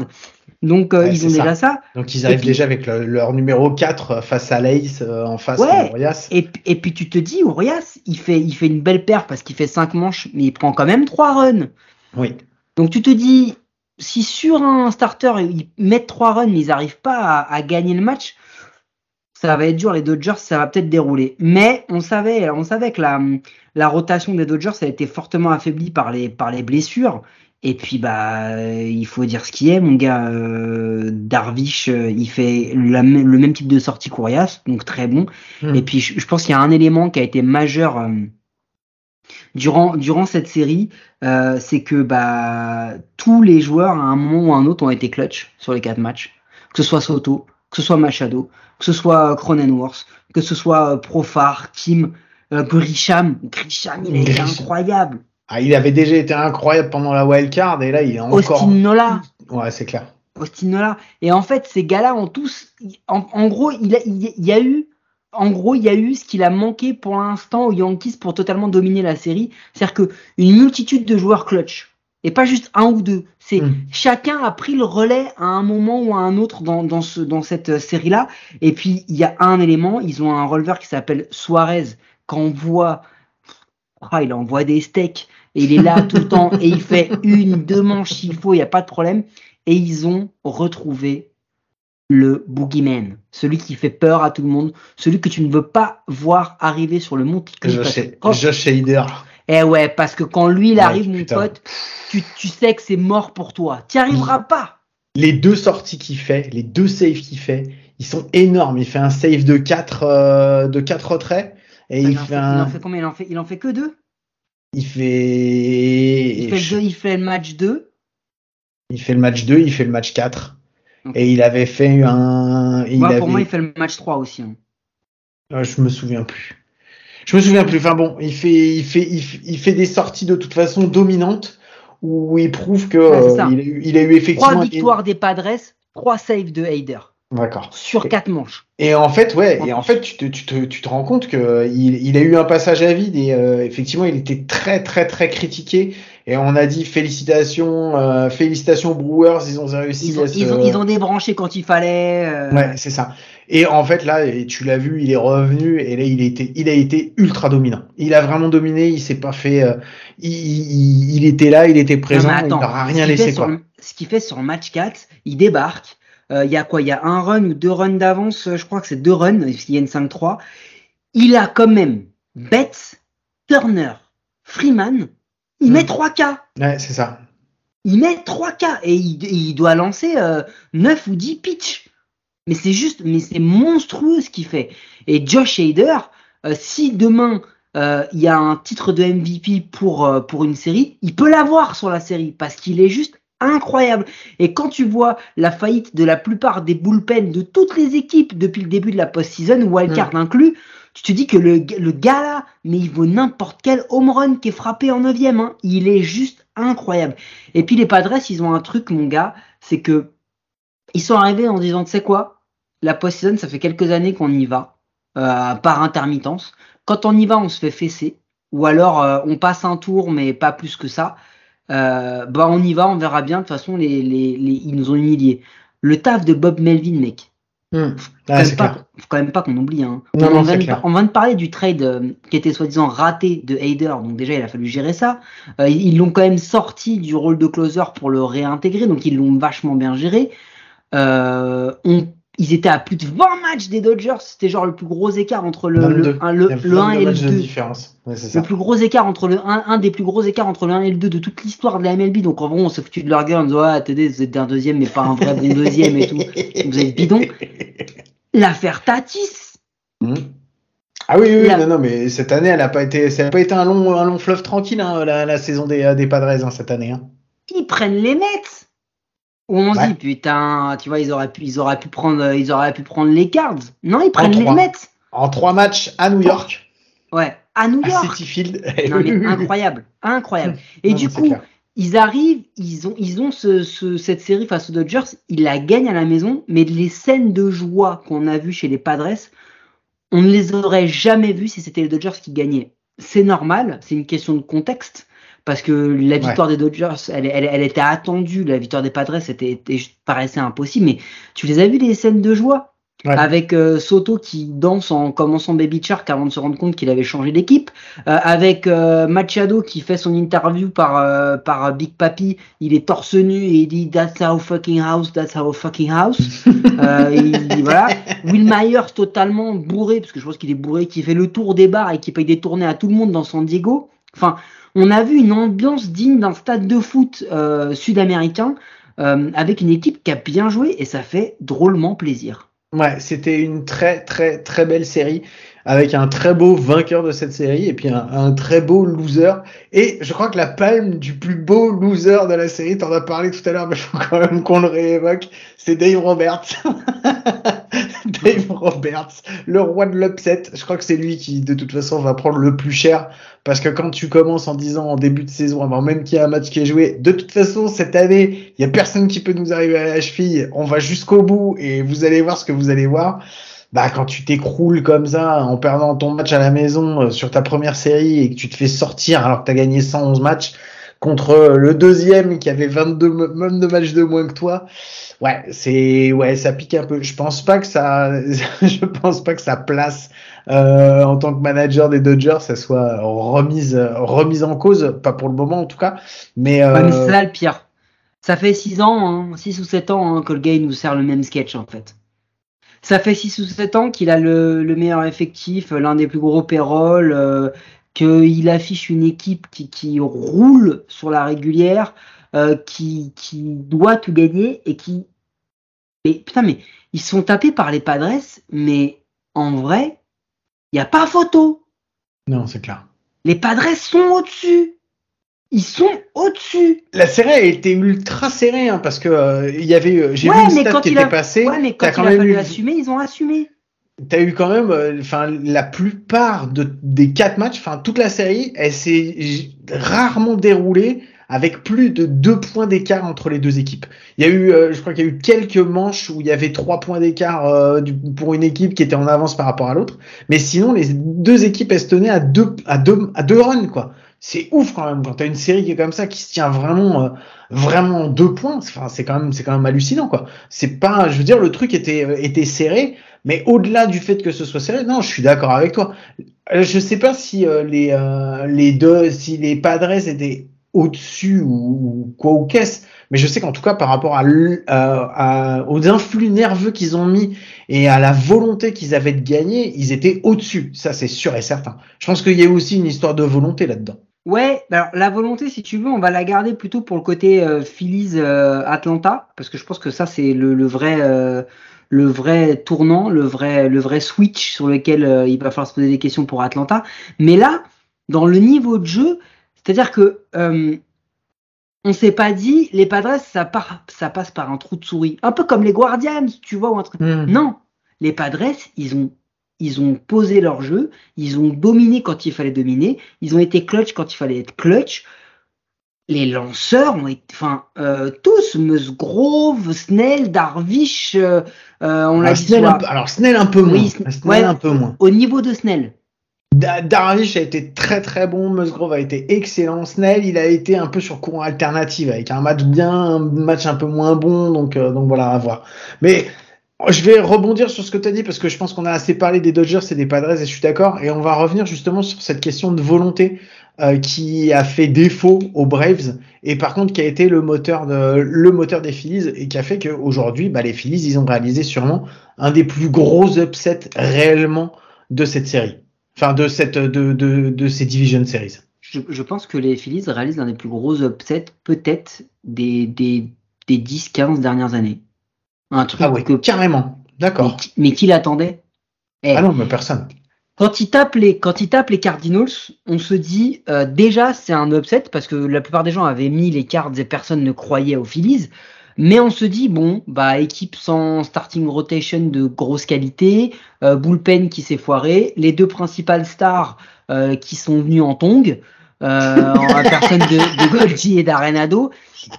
Donc euh, Ouais, ils ont ça. déjà ça. Donc ils arrivent puis- déjà avec le- leur numéro 4 face à Lace, euh, en face Ouais. de Urias. Et, et puis tu te dis, Urias, il fait, il fait une belle paire parce qu'il fait 5 manches, mais il prend quand même 3 runs. Oui. Donc tu te dis, si sur un starter, ils mettent 3 runs, mais ils n'arrivent pas à, à gagner le match, ça va être dur. Les Dodgers, ça va peut-être dérouler. Mais on savait, on savait que la, la rotation des Dodgers a été fortement affaiblie par les, par les blessures. Et puis bah il faut dire ce qui est, mon gars. euh, Darvish, euh, il fait la le même type de sortie qu'Urias, donc très bon. Hmm. Et puis je, je pense qu'il y a un élément qui a été majeur euh, durant durant cette série, euh, c'est que bah tous les joueurs à un moment ou à un autre ont été clutch sur les quatre matchs, que ce soit Soto, que ce soit Machado, que ce soit Cronenworth, que ce soit euh, Profar, Kim, euh, Grisham. Grisham, il Grisham. incroyable. Ah, il avait déjà été incroyable pendant la wild card et là il est encore. Austin Nola. Ouais, c'est clair. Austin Nola. Et en fait, ces gars-là ont tous, en, en gros, il, a, il y a eu, en gros, il y a eu ce qu'il a manqué pour l'instant aux Yankees pour totalement dominer la série. C'est-à-dire que une multitude de joueurs clutch. Et pas juste un ou deux. C'est Mm. chacun a pris le relais à un moment ou à un autre dans, dans, ce, dans cette série-là. Et puis, il y a un élément. Ils ont un releveur qui s'appelle Suarez. Quand on voit, ah, il envoie des steaks. Et il est là tout le temps. Et il fait une, deux manches s'il faut. Il n'y a pas de problème et ils ont retrouvé le boogeyman, celui qui fait peur à tout le monde, celui que tu ne veux pas voir arriver sur le monticule. Josh. Eh ouais, parce que quand lui il Ouais, arrive, mon pote, tu, tu sais que c'est mort pour toi. Tu n'y arriveras pas. Les deux sorties qu'il fait, les deux saves qu'il fait, ils sont énormes. Il fait un save de 4 euh, de quatre retraits et il, il, en fait il en fait combien? Il en fait, il en fait que deux? Il fait. il fait, le deux- il fait le match 2. Il fait le match 2, il fait le match 4. Et il avait fait un. Il Pour moi, il fait le match 3 aussi. Hein. Ah, je me souviens plus. Je me souviens plus. Enfin bon, il fait, il fait, il, fait des sorties de toute façon dominantes où il prouve que euh, il, a eu, il, a eu, effectivement. Trois victoires des Padres, trois saves de Hayder. D'accord. Sur quatre manches. Et en fait, ouais, et en fait, tu te, tu te, tu te rends compte que il, il, a eu un passage à vide et euh, effectivement, il était très, très, très critiqué. Et on a dit félicitations, euh, félicitations Brewers, ils ont réussi. Ils ont, ils ont, ils ont débranché quand il fallait. Euh. Ouais, c'est ça. Et en fait, là, et tu l'as vu, il est revenu et là, il a été, il a été ultra dominant. Il a vraiment dominé. Il s'est pas fait. Euh, il, il, il, était là, il était présent. il n'aura rien laissé quoi. ce qu'il fait sur le match 4, il débarque. Euh, il y a quoi Il y a un run ou deux runs d'avance, je crois que c'est deux runs, il y a une 5-3. Il a quand même Betts, Turner, Freeman, il met 3K. Hmm. Ouais, c'est ça. Il met 3K et il, il doit lancer euh, 9 ou 10 pitch. Mais c'est juste, mais c'est monstrueux ce qu'il fait. Et Josh Hader, euh, si demain euh, il y a un titre de MVP pour, euh, pour une série, il peut l'avoir sur la série parce qu'il est juste incroyable. Et quand tu vois la faillite de la plupart des bullpen de toutes les équipes depuis le début de la post-season, wildcard mm. inclus, tu te dis que le, le gars là, mais il vaut n'importe quel home run qui est frappé en neuvième. Hein. Il est juste incroyable. Et puis les Padres, ils ont un truc, mon gars, c'est que ils sont arrivés en disant, tu sais quoi, la post-season, ça fait quelques années qu'on y va, euh, par intermittence. Quand on y va, on se fait fesser. Ou alors, euh, on passe un tour, mais pas plus que ça euh, bah on y va, on verra bien. De toute façon, les, les, les, ils nous ont humiliés. Le taf de Bob Melvin, mec. Hmm. Ah, faut, quand même pas qu'on oublie. Hein. Non, on, vient de, on, vient de, parler du trade euh, qui était soi-disant raté de Hader, donc déjà il a fallu gérer ça. Euh, ils l'ont quand même sorti du rôle de closer pour le réintégrer, donc ils l'ont vachement bien géré. Euh, on ils étaient à plus de 20 matchs des Dodgers. C'était genre le plus gros écart entre le, le, 1, le, le 1 et le 2. Ouais, le plus gros écart entre le 1, un des plus gros écarts entre le 1 et le 2 de toute l'histoire de la MLB. Donc en vrai, on s'est foutu de leur gueule en disant, ah, attendez, vous êtes un deuxième, mais pas un vrai bon deuxième et tout. Vous êtes bidon. L'affaire Tatis. Mmh. Ah oui, oui, non, non, mais cette année, elle n'a pas été, ça n'a pas été un long, un long fleuve tranquille, hein, la, la, saison des, des Padres, hein, cette année. Hein. Ils prennent les Mets. Où on se dit, putain, tu vois, ils auraient pu, ils auraient pu prendre, ils auraient pu prendre les Cards. Non, ils prennent les Mets. En trois matchs à New York. Ouais, à New York. À City Field. non, mais incroyable, incroyable. Et du coup, ils arrivent, ils ont, ils ont ce, ce, cette série face aux Dodgers, ils la gagnent à la maison, mais les scènes de joie qu'on a vues chez les Padres, on ne les aurait jamais vues si c'était les Dodgers qui gagnaient. C'est normal, c'est une question de contexte parce que la victoire des Dodgers, elle, elle, elle, était attendue, la victoire des Padres était, paraissait impossible, mais tu les as vu les scènes de joie? Avec euh, Soto qui danse en commençant Baby Shark avant de se rendre compte qu'il avait changé d'équipe, euh, avec euh, Machado qui fait son interview par par Big Papi, il est torse nu et il dit That's our fucking house, that's our fucking house. il, voilà. Will Myers totalement bourré parce que je pense qu'il est bourré, qui fait le tour des bars et qui paye des tournées à tout le monde dans San Diego. Enfin, on a vu une ambiance digne d'un stade de foot euh, sud-américain euh, avec une équipe qui a bien joué et ça fait drôlement plaisir. Ouais, c'était une très très très belle série avec un très beau vainqueur de cette série et puis un, très beau loser. Et je crois que la palme du plus beau loser de la série, t'en as parlé tout à l'heure, mais il faut quand même qu'on le réévoque, c'est Dave Roberts. Dave Roberts, le roi de l'upset. Je crois que c'est lui qui, de toute façon, va prendre le plus cher. Parce que quand tu commences en disant en début de saison, avant même qu'il y ait un match qui est joué, de toute façon, cette année, il y a personne qui peut nous arriver à la cheville. On va jusqu'au bout et vous allez voir ce que vous allez voir bah quand tu t'écroules comme ça en perdant ton match à la maison euh, sur ta première série et que tu te fais sortir alors que tu as gagné 111 matchs contre euh, le deuxième qui avait 22 même de matchs de moins que toi. Ouais, c'est ouais, ça pique un peu. Je pense pas que ça je pense pas que ça place euh, en tant que manager des Dodgers, ça soit remise remise en cause, pas pour le moment en tout cas, mais, euh... c'est ça le pire. Ça fait 6 ans, 6 hein, ou 7 ans hein, que le gars nous sert le même sketch en fait. Ça fait 6 ou 7 ans qu'il a le, meilleur effectif, l'un des plus gros payrolls, euh, qu'il affiche une équipe qui, qui, roule sur la régulière, euh, qui, qui doit tout gagner et qui. Mais putain, mais ils sont tapés par les Padres, mais en vrai, il n'y a pas photo. Non, c'est clair. Les Padres sont au-dessus. Ils sont au-dessus. La série a été ultra serrée hein, parce que euh, il y avait, j'ai Ouais, vu une stat qui était a- passée. Ouais, mais quand T'as il quand a même fallu eu, assumer, ils ont assumé. t'as eu quand même, euh, enfin la plupart de des quatre matchs, enfin toute la série, elle s'est rarement déroulée avec plus de deux points d'écart entre les deux équipes. Il y a eu, euh, je crois qu'il y a eu quelques manches où il y avait trois points d'écart euh, pour une équipe qui était en avance par rapport à l'autre, mais sinon les deux équipes elles se tenaient à deux à deux à deux runs quoi. C'est ouf quand même quand t'as une série qui est comme ça qui se tient vraiment euh, vraiment en deux points. Enfin c'est quand même c'est quand même hallucinant quoi. C'est pas, je veux dire le truc était euh, était serré, mais au-delà du fait que ce soit serré, non je suis d'accord avec toi. Euh, Je sais pas si euh, les euh, les deux si les Padres étaient au-dessus ou, ou quoi ou qu'est-ce, mais je sais qu'en tout cas par rapport à, l- à- aux influx nerveux qu'ils ont mis et à la volonté qu'ils avaient de gagner, ils étaient au-dessus. Ça c'est sûr et certain. Je pense qu'il y a aussi une histoire de volonté là-dedans. Ouais, alors la volonté, si tu veux, on va la garder plutôt pour le côté euh, Phillies euh, Atlanta, parce que je pense que ça c'est le, le vrai euh, le vrai tournant, le vrai le vrai switch sur lequel euh, il va falloir se poser des questions pour Atlanta. Mais là, dans le niveau de jeu, c'est-à-dire que euh, on s'est pas dit les Padres ça part ça passe par un trou de souris, un peu comme les Guardians, tu vois ou un truc. Hmm. Non, les Padres, ils ont, ils ont posé leur jeu, ils ont dominé quand il fallait dominer, ils ont été clutch quand il fallait être clutch. Les lanceurs ont été, enfin, euh, tous, Musgrove, Snell, Darvish, euh, euh, on l'a dit Snell, un alors Snell un peu moins. Oui, Sn- Snell ouais. un peu moins. au niveau de Snell. Da- Darvish a été très très bon, Musgrove a été excellent, Snell il a été un peu sur courant alternative avec un match bien, un match un peu moins bon, donc euh, donc voilà à voir. Mais je vais rebondir sur ce que tu as dit parce que je pense qu'on a assez parlé des Dodgers et des Padres et je suis d'accord et on va revenir justement sur cette question de volonté euh, qui a fait défaut aux Braves et par contre qui a été le moteur de le moteur des Phillies et qui a fait qu'aujourd'hui bah, les Phillies ils ont réalisé sûrement un des plus gros upsets réellement de cette série. Enfin, de cette, de, de, de ces Division Series. Je, je pense que les Phillies réalisent l'un des plus gros upsets, peut-être, des, des, des 10-15 dernières années. Un truc Ah que, carrément. D'accord. mais qui l'attendait? Eh, Ah non, mais personne. Quand ils tapent les, quand ils tapent les Cardinals, on se dit euh, déjà c'est un upset parce que la plupart des gens avaient mis les cards et personne ne croyait aux Phillies. Mais on se dit bon bah équipe sans starting rotation de grosse qualité, euh, bullpen qui s'est foiré, les deux principales stars euh, qui sont venues en tong, euh, en la personne de, de Goldie et d'Arenado,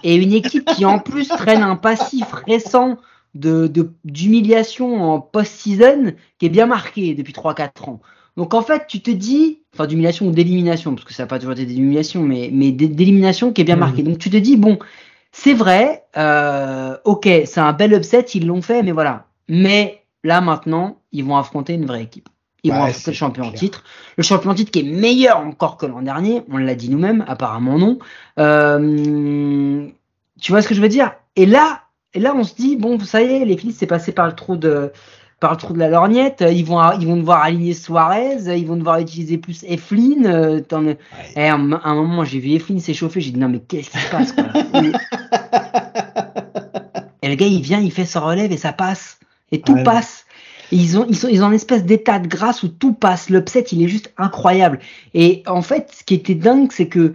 et une équipe qui en plus traîne un passif récent de de- d'humiliation en post-season qui est bien marqué depuis 3-4 ans. Donc en fait, tu te dis, enfin d'humiliation ou d'élimination, parce que ça n'a pas toujours été d'élimination, mais, mais d'é- d'élimination qui est bien Mhm. marqué. Donc tu te dis, bon, c'est vrai, euh, ok, c'est un bel upset, ils l'ont fait, mais voilà. Mais là maintenant, ils vont affronter une vraie équipe. Ils vont affronter le champion en titre. Le champion en titre qui est meilleur encore que l'an dernier, on l'a dit nous-mêmes, apparemment non. Euh, tu vois ce que je veux dire? Et là, et là, on se dit bon, ça y est, les Phillies c'est passé par le trou de par le trou de la lorgnette. Ils vont ils vont devoir aligner Suarez, ils vont devoir utiliser plus Eflin. euh, Eh, à un à un moment, j'ai vu Eflin s'échauffer, j'ai dit non mais qu'est-ce qui se passe quoi Et le gars il vient, il fait son relève et ça passe et tout Ouais. passe. Et ils ont ils sont ils ont un espèce d'état de grâce où tout passe. L'upset il est juste incroyable. Et en fait, ce qui était dingue, c'est que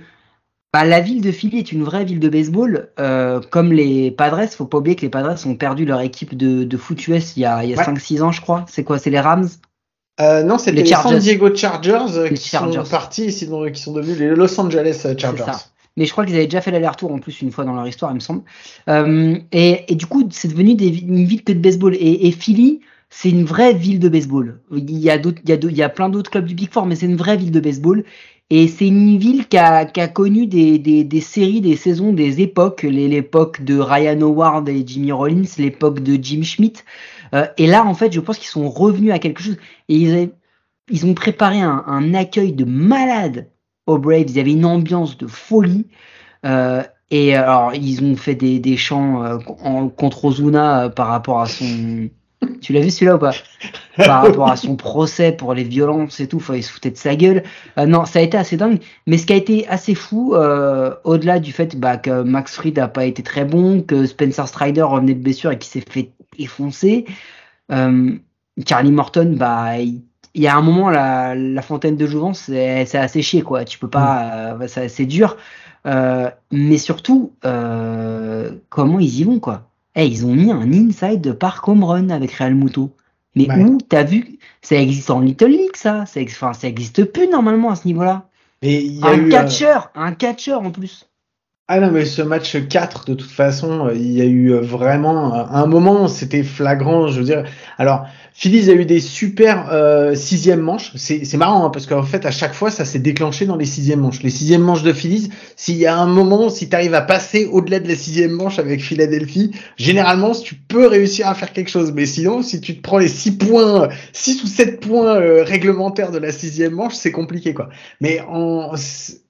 bah, la ville de Philly est une vraie ville de baseball, euh, comme les Padres. Faut pas oublier que les Padres ont perdu leur équipe de, de foot US il y a, il y a Ouais. 5-6 ans, je crois. C'est quoi? C'est les Rams? Euh, non, c'était Les les, San. Diego Chargers euh, qui Chargers. sont partis, sinon, qui sont devenus les Los Angeles euh, Chargers. ça. Mais je crois qu'ils avaient déjà fait l'aller-retour en plus une fois dans leur histoire, il me semble. Et, et du coup, c'est devenu des, une ville que de baseball. Et, et Philly, c'est une vraie ville de baseball. Il y a d'autres, il y a, il y a plein d'autres clubs du Big Four, mais c'est une vraie ville de baseball. Et c'est une ville qui a, qui a connu des, des, des séries, des saisons, des époques. L'époque de Ryan Howard et Jimmy Rollins, l'époque de Jim Schmidt. Euh, et là, en fait, je pense qu'ils sont revenus à quelque chose. Et ils, ils ont préparé un, un accueil de malade aux Braves. Il y avait une ambiance de folie. Euh, et alors, ils ont fait des, des chants euh, en- contre Ozuna euh, par rapport à son. Tu l'as vu celui-là ou pas Par rapport à son procès pour les violences et tout, il se foutait de sa gueule. Euh, non, ça a été assez dingue. Mais ce qui a été assez fou, euh, au-delà du fait bah, que Max Fried n'a pas été très bon, que Spencer Strider revenait de blessure et qu'il s'est fait effoncer, euh, Charlie Morton, bah, il, il y a un moment, la, la fontaine de jouvence, c'est assez chier, quoi. Tu peux pas, euh, c'est dur. Euh, mais surtout, euh, comment ils y vont, quoi. Eh, ils ont mis un inside de park home run avec Real Muto. Mais Ouais. où t'as vu Ça existe en Little League, ça? Ça, enfin, ça existe plus normalement à ce niveau-là. Et il y a Un eu, euh, catcheur, un catcheur en plus. Ah non, mais ce match 4, de toute façon, euh, il y a eu euh, vraiment euh, un moment, c'était flagrant, je veux dire. Alors, Phillies a eu des super euh, sixième manches. C'est marrant, hein, parce qu'en fait, à chaque fois, ça s'est déclenché dans les sixièmes manches. Les sixièmes manches de Phillies, s'il y a un moment, si tu arrives à passer au-delà de la sixième manche avec Philadelphie, généralement, tu peux réussir à faire quelque chose. Mais sinon, si tu te prends les six points, six ou sept points euh, réglementaires de la sixième manche, c'est compliqué, quoi. Mais en,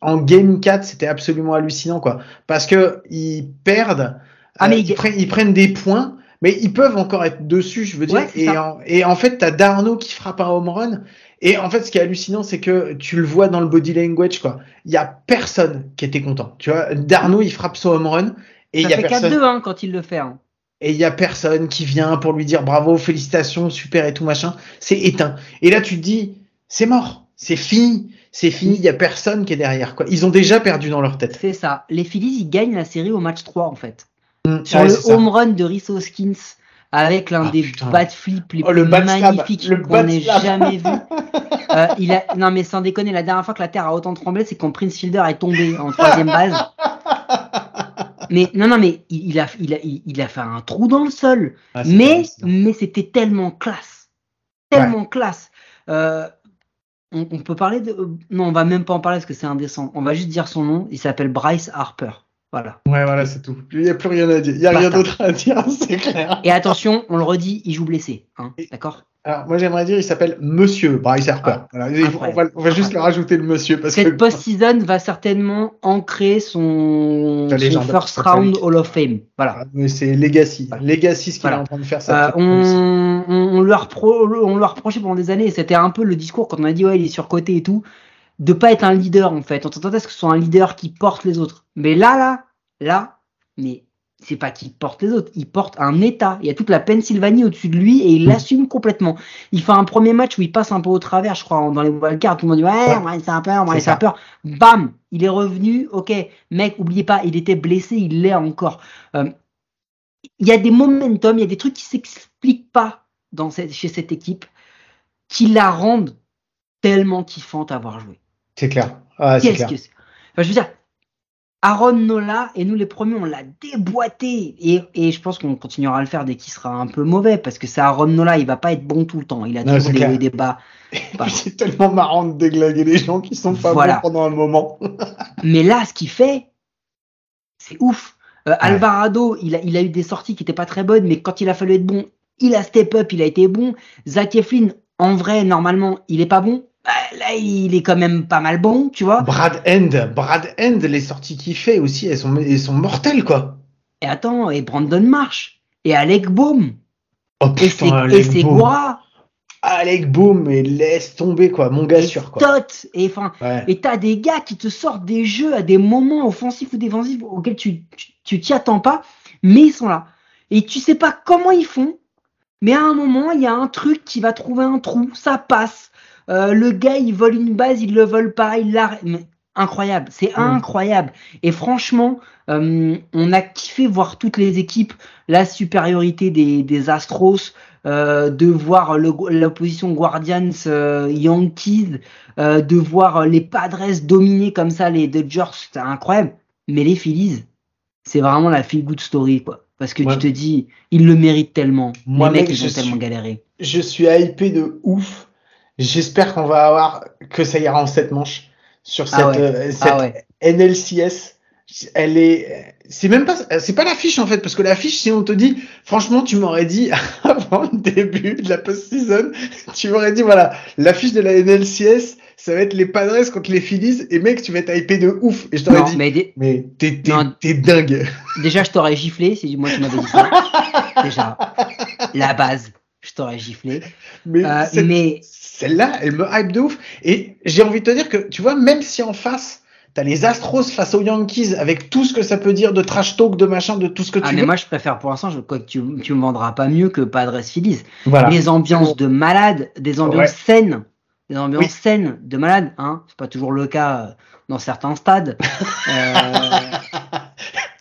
en game 4, c'était absolument hallucinant, quoi. Parce que ils perdent, Ah, mais euh, ils- ils, prennent, ils prennent des points, mais ils peuvent encore être dessus, je veux dire. Ouais, et, en, et en fait, t'as Darno qui frappe un home run. Et en fait, ce qui est hallucinant, c'est que tu le vois dans le body language, quoi. Il y a personne qui était content. Tu vois, Darno, il frappe son home run. Et il y a fait personne. 4-2 hein, quand il le fait. hein. Et il y a personne qui vient pour lui dire bravo, félicitations, super et tout machin. C'est éteint. Et là, tu te dis, c'est mort, c'est fini, c'est fini. Il y a personne qui est derrière. Quoi. Ils ont déjà perdu dans leur tête. C'est ça. Les Phillies, ils gagnent la série au match 3 en fait. Mm, Sur ouais, le ça. home run de Rhys Hoskins avec l'un Ah, des putain. bat flips les Oh, plus magnifiques qu'on ait jamais vu. Euh, il a... Non mais sans déconner, la dernière fois que la Terre a autant tremblé, c'est quand Prince Fielder est tombé en troisième base. Mais non, non, mais il a, il a, il a fait un trou dans le sol. Ah, mais mais c'était tellement classe. Tellement classe. Euh, on, on peut parler de. euh, Non, on va même pas en parler parce que c'est indécent. On va juste dire son nom. Il s'appelle Bryce Harper. Voilà. Ouais, voilà, c'est tout. Il n'y a plus rien à dire. Il n'y a rien d'autre à dire, c'est clair. Et attention, on le redit, il joue blessé. Hein, D'accord? Alors, moi, j'aimerais dire, il s'appelle Monsieur Bryce Harper. Ah, Voilà, il faut- on, va, on va juste le rajouter le Monsieur parce Cette que. post-season va certainement ancrer son, first round Hall of Fame. Voilà. Ah, mais c'est Legacy. Voilà. Legacy, ce qu'il Voilà. est en train de faire. Euh, ça. on, on, on lui a repro- on lui a reproché pendant des années, c'était un peu le discours quand on a dit ouais il est surcoté et tout, de pas être un leader en fait. On s'attendait à ce que ce soit un leader qui porte les autres. Mais là, là, là, mais c'est pas qu'il porte les autres, il porte un état. Il y a toute la Pennsylvanie au-dessus de lui et il l'assume complètement. Il fait un premier match où il passe un peu au travers, je crois, dans les wildcards. Tout le monde dit ouais, c'est un C'est c'est un ça. peur. Bam, il est revenu. Ok, mec, oubliez pas, il était blessé, il l'est encore. Euh, il y a des momentum, il y a des trucs qui s'expliquent pas dans cette, chez cette équipe qui la rendent tellement kiffante à avoir joué. C'est clair. Ah, c'est clair. que enfin, Je veux dire, Aaron Nola et nous les premiers, on l'a déboîté. Et, et je pense qu'on continuera à le faire dès qu'il sera un peu mauvais parce que c'est Aaron Nola, il va pas être bon tout le temps. Il a Non, toujours des clair. hauts et des bas. C'est tellement marrant de déglinguer les gens qui sont pas Voilà. bons pendant un moment. Mais là, ce qu'il fait, c'est ouf. Euh, Alvarado, il a, il a eu des sorties qui étaient pas très bonnes, mais quand il a fallu être bon, il a step up, il a été bon. Zach Eflin, en vrai, normalement, il est pas bon. Bah, là, il est quand même pas mal bon, tu vois. Brad End, Brad End, les sorties qu'il fait aussi, elles sont, elles sont mortelles, quoi. Et attends, et Brandon Marsh, et Alec Baum, Oh et c'est putain, et Alec c'est Boom. Gora, Alec Boom, mais laisse tomber, quoi. Mon gars et sûr, quoi. Stott, et enfin, Ouais. Et t'as des gars qui te sortent des jeux à des moments offensifs ou défensifs auxquels tu tu- tu t'y attends pas, mais ils sont là. Et tu sais pas comment ils font, mais à un moment, il y a un truc qui va trouver un trou, ça passe. Euh, le gars, il vole une base, il le vole pas, il l'arrête. Incroyable, c'est Mm. incroyable. Et franchement, euh, on a kiffé voir toutes les équipes, la supériorité des, des Astros, euh, de voir l'opposition Guardians, euh, Yankees, euh, de voir les Padres dominer comme ça les Dodgers, c'était incroyable. Mais les Phillies, c'est vraiment la feel good story, quoi. Parce que Ouais. tu te dis, ils le méritent tellement. Moi, les mecs, mec, ils ont je tellement suis- galéré. Je suis hypé de ouf. J'espère qu'on va avoir que ça ira en sept manches sur cette, Ah ouais. euh, cette Ah ouais. NLCS. Elle est, c'est même pas, c'est pas l'affiche en fait, parce que l'affiche, si on te dit, franchement, tu m'aurais dit avant le début de la post-season, tu m'aurais dit, voilà, l'affiche de la NLCS, ça va être les Padres contre les Phillies, et mec, tu vas être hypé de ouf. Et je t'aurais dit, mais dé- mais t'es, dingue. déjà, je t'aurais giflé si moi tu m'avais dit ça. déjà, la base, je t'aurais giflé. Mais, Euh, cette- mais celle-là, elle me hype de ouf. Et j'ai envie de te dire que, tu vois, même si en face, t'as les Astros face aux Yankees, avec tout ce que ça peut dire de trash talk, de machin, de tout ce que Ah tu mais veux. moi je préfère pour l'instant, je crois que tu, tu me vendras pas mieux que Padres Phillies. Voilà. Des ambiances de malades, des ambiances Ouais. saines. Des ambiances saines de malade. Hein. C'est pas toujours le cas euh, dans certains stades. euh,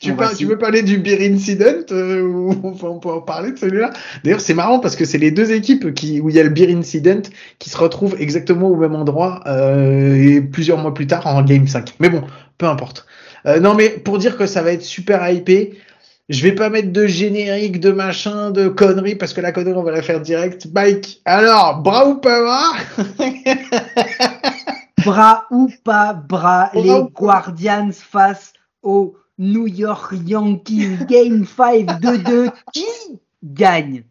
tu, par- tu veux parler du Beer Incident euh, ou on peut, on peut en parler de celui-là D'ailleurs, c'est marrant parce que c'est les deux équipes qui, où il y a le Beer Incident qui se retrouvent exactement au même endroit euh, et plusieurs mois plus tard en Game 5. Mais bon, peu importe. Euh, non, mais pour dire que ça va être super hypé, je vais pas mettre de générique, de machin, de conneries parce que la connerie on va la faire direct. Mike, alors, bras ou pas bras Bras ou pas bras, Bras les Guardians face aux New York Yankees, Game 5 2-2, qui gagne?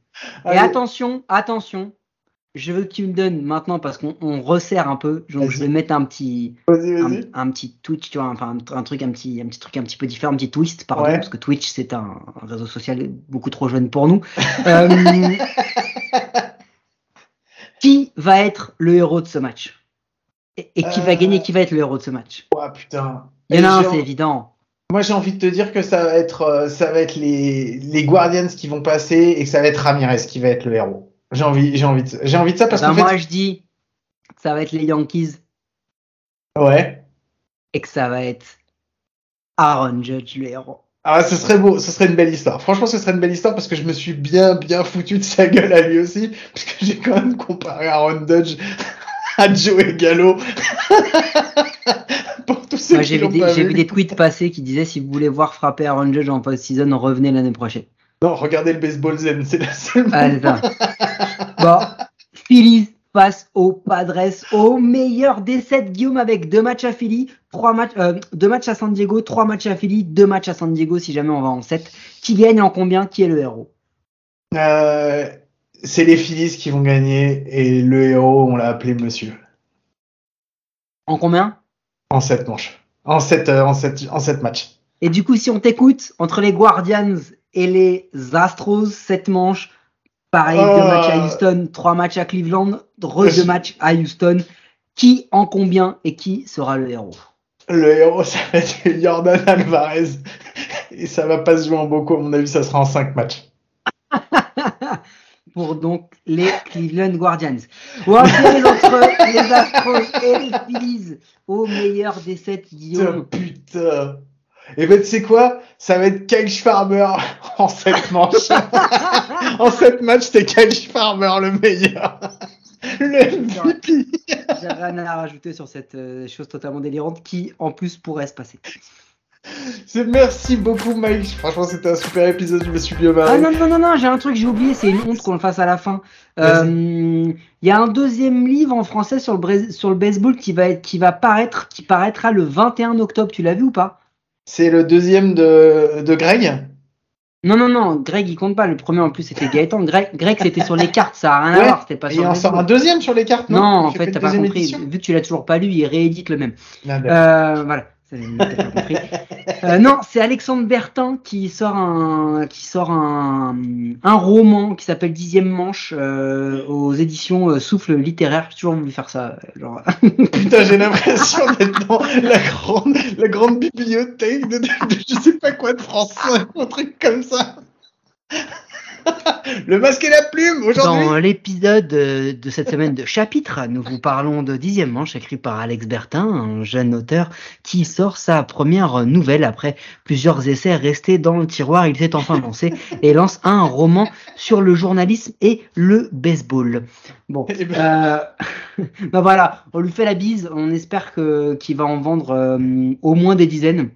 Et Allez. attention, attention, je veux que tu me donnes maintenant, parce qu'on on resserre un peu, donc je vais mettre un petit, un, petit Twitch, tu vois, enfin un, un truc, un petit, un petit truc un petit peu différent, un petit twist, pardon, Ouais. parce que Twitch c'est un, un réseau social beaucoup trop jeune pour nous. Euh, qui va être le héros de ce match? Et, et qui va Euh. gagner Qui va être le héros de ce match? Oh putain. Il y en a un, c'est évident. Moi, j'ai envie de te dire que ça va être, euh, ça va être les, les Guardians qui vont passer et que ça va être Ramirez qui va être le héros. J'ai envie, j'ai envie, de, j'ai envie de ça parce Ben, qu'en moi fait, je dis que ça va être les Yankees ouais. et que ça va être Aaron Judge le héros. Ah, ce serait beau, ce serait une belle histoire. Franchement, ce serait une belle histoire parce que je me suis bien, bien foutu de sa gueule à lui aussi, parce que j'ai quand même comparé Aaron Dodge à Joey Gallo. Pour tous ceux Moi, qui j'ai vu, des, pas j'ai vu. vu des tweets passer qui disaient si vous voulez voir frapper Aaron Judge en post-season, revenez l'année prochaine. Non, regardez le baseball zen, c'est la seule. Ah, c'est ça. bon, Phillies face aux Padres, au meilleur des sept Guillaume avec deux matchs à Philly, trois matchs, euh, deux matchs à San Diego, trois matchs à Philly, deux matchs à San Diego si jamais on va en 7. Qui gagne en combien? Qui est le héros? Euh, c'est les Phillies qui vont gagner et le héros, on l'a appelé Monsieur. En combien? En sept manches. En sept, euh, en sept, en sept matchs. Et du coup, si on t'écoute, entre les Guardians et les Astros, 7 manches, pareil, Oh. deux matchs à Houston, trois matchs à Cleveland, re deux matchs à Houston. Qui en combien et qui sera le héros? Le héros, ça va être Jordan Alvarez. Et ça va pas se jouer en beaucoup. À mon avis, ça sera en cinq matchs. Pour donc les Cleveland Guardians. Finir entre les Astros et les Phillies au meilleur des 7 Putain, Guillaume. putain. Et ben, tu sais quoi? Ça va être Kyle Farmer en sept manches. en sept matchs, c'était Kyle Farmer le meilleur. Le MVP. J'ai rien à rajouter sur cette euh, chose totalement délirante qui en plus pourrait se passer. Merci beaucoup, Mike. Franchement, c'était un super épisode. Je me suis bien Ah marré. non, non, non, non, j'ai un truc, j'ai oublié, c'est une honte qu'on le fasse à la fin. Euh, Il y a un deuxième livre en français sur le, sur le baseball qui va, être, qui va paraître, qui paraîtra le 21 octobre. Tu l'as vu ou pas? C'est le deuxième de, de Greg? Non, non, non, Greg il compte pas. Le premier en plus c'était Gaëtan. Greg, Greg c'était sur les cartes, ça a rien Ouais. à voir, c'était pas Et sur il le en sort un deuxième sur les cartes, non? Non, en fait, t'as pas compris. Vu que tu l'as toujours pas lu, il réédite le même. Ah. Euh, voilà. Euh, non, c'est Alexandre Bertin qui sort un, qui sort un, un roman qui s'appelle Dixième Manche euh, aux éditions euh, Souffle littéraire. J'ai toujours voulu faire ça. Putain, j'ai l'impression d'être dans la grande, la grande bibliothèque de, de- de je sais pas quoi de français, un truc comme ça. Le masque et la plume, aujourd'hui. Dans l'épisode euh, de cette semaine de chapitre, nous vous parlons de Dixième Manche, écrit par Alex Bertin, un jeune auteur qui sort sa première nouvelle après plusieurs essais restés dans le tiroir. Il s'est enfin lancé et lance un roman sur le journalisme et le baseball. Bon, Eh ben. euh, bah voilà, on lui fait la bise. On espère que qu'il va en vendre euh, au moins des dizaines.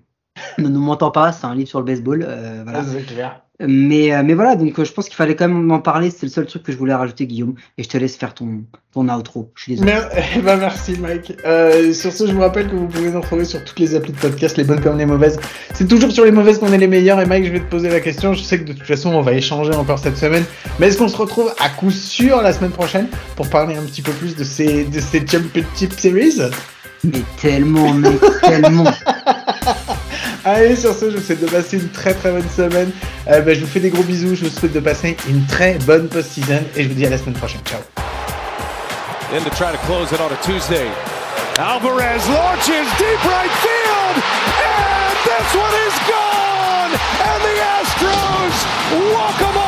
Ne nous mentons pas, c'est un livre sur le baseball. euh, voilà. Ah. Mais, euh, mais voilà, donc euh, je pense qu'il fallait quand même en parler. C'est le seul truc que je voulais rajouter, Guillaume. Et je te laisse faire ton, ton outro. Je suis désolé. Mer- eh ben, merci Mike. Euh, sur ce, je vous rappelle que vous pouvez nous retrouver sur toutes les applis de podcast, les bonnes comme les mauvaises. C'est toujours sur les mauvaises qu'on est les meilleurs. Et Mike, je vais te poser la question. Je sais que de toute façon, on va échanger encore cette semaine. Mais est-ce qu'on se retrouve à coup sûr la semaine prochaine pour parler un petit peu plus de ces, de ces Championship Series? Mais tellement, mais tellement. Allez, sur ce, je vous souhaite de passer une très très bonne semaine. Euh, ben, je vous fais des gros bisous. Je vous souhaite de passer une très bonne post-season. Et je vous dis à la semaine prochaine. Ciao. And the Astros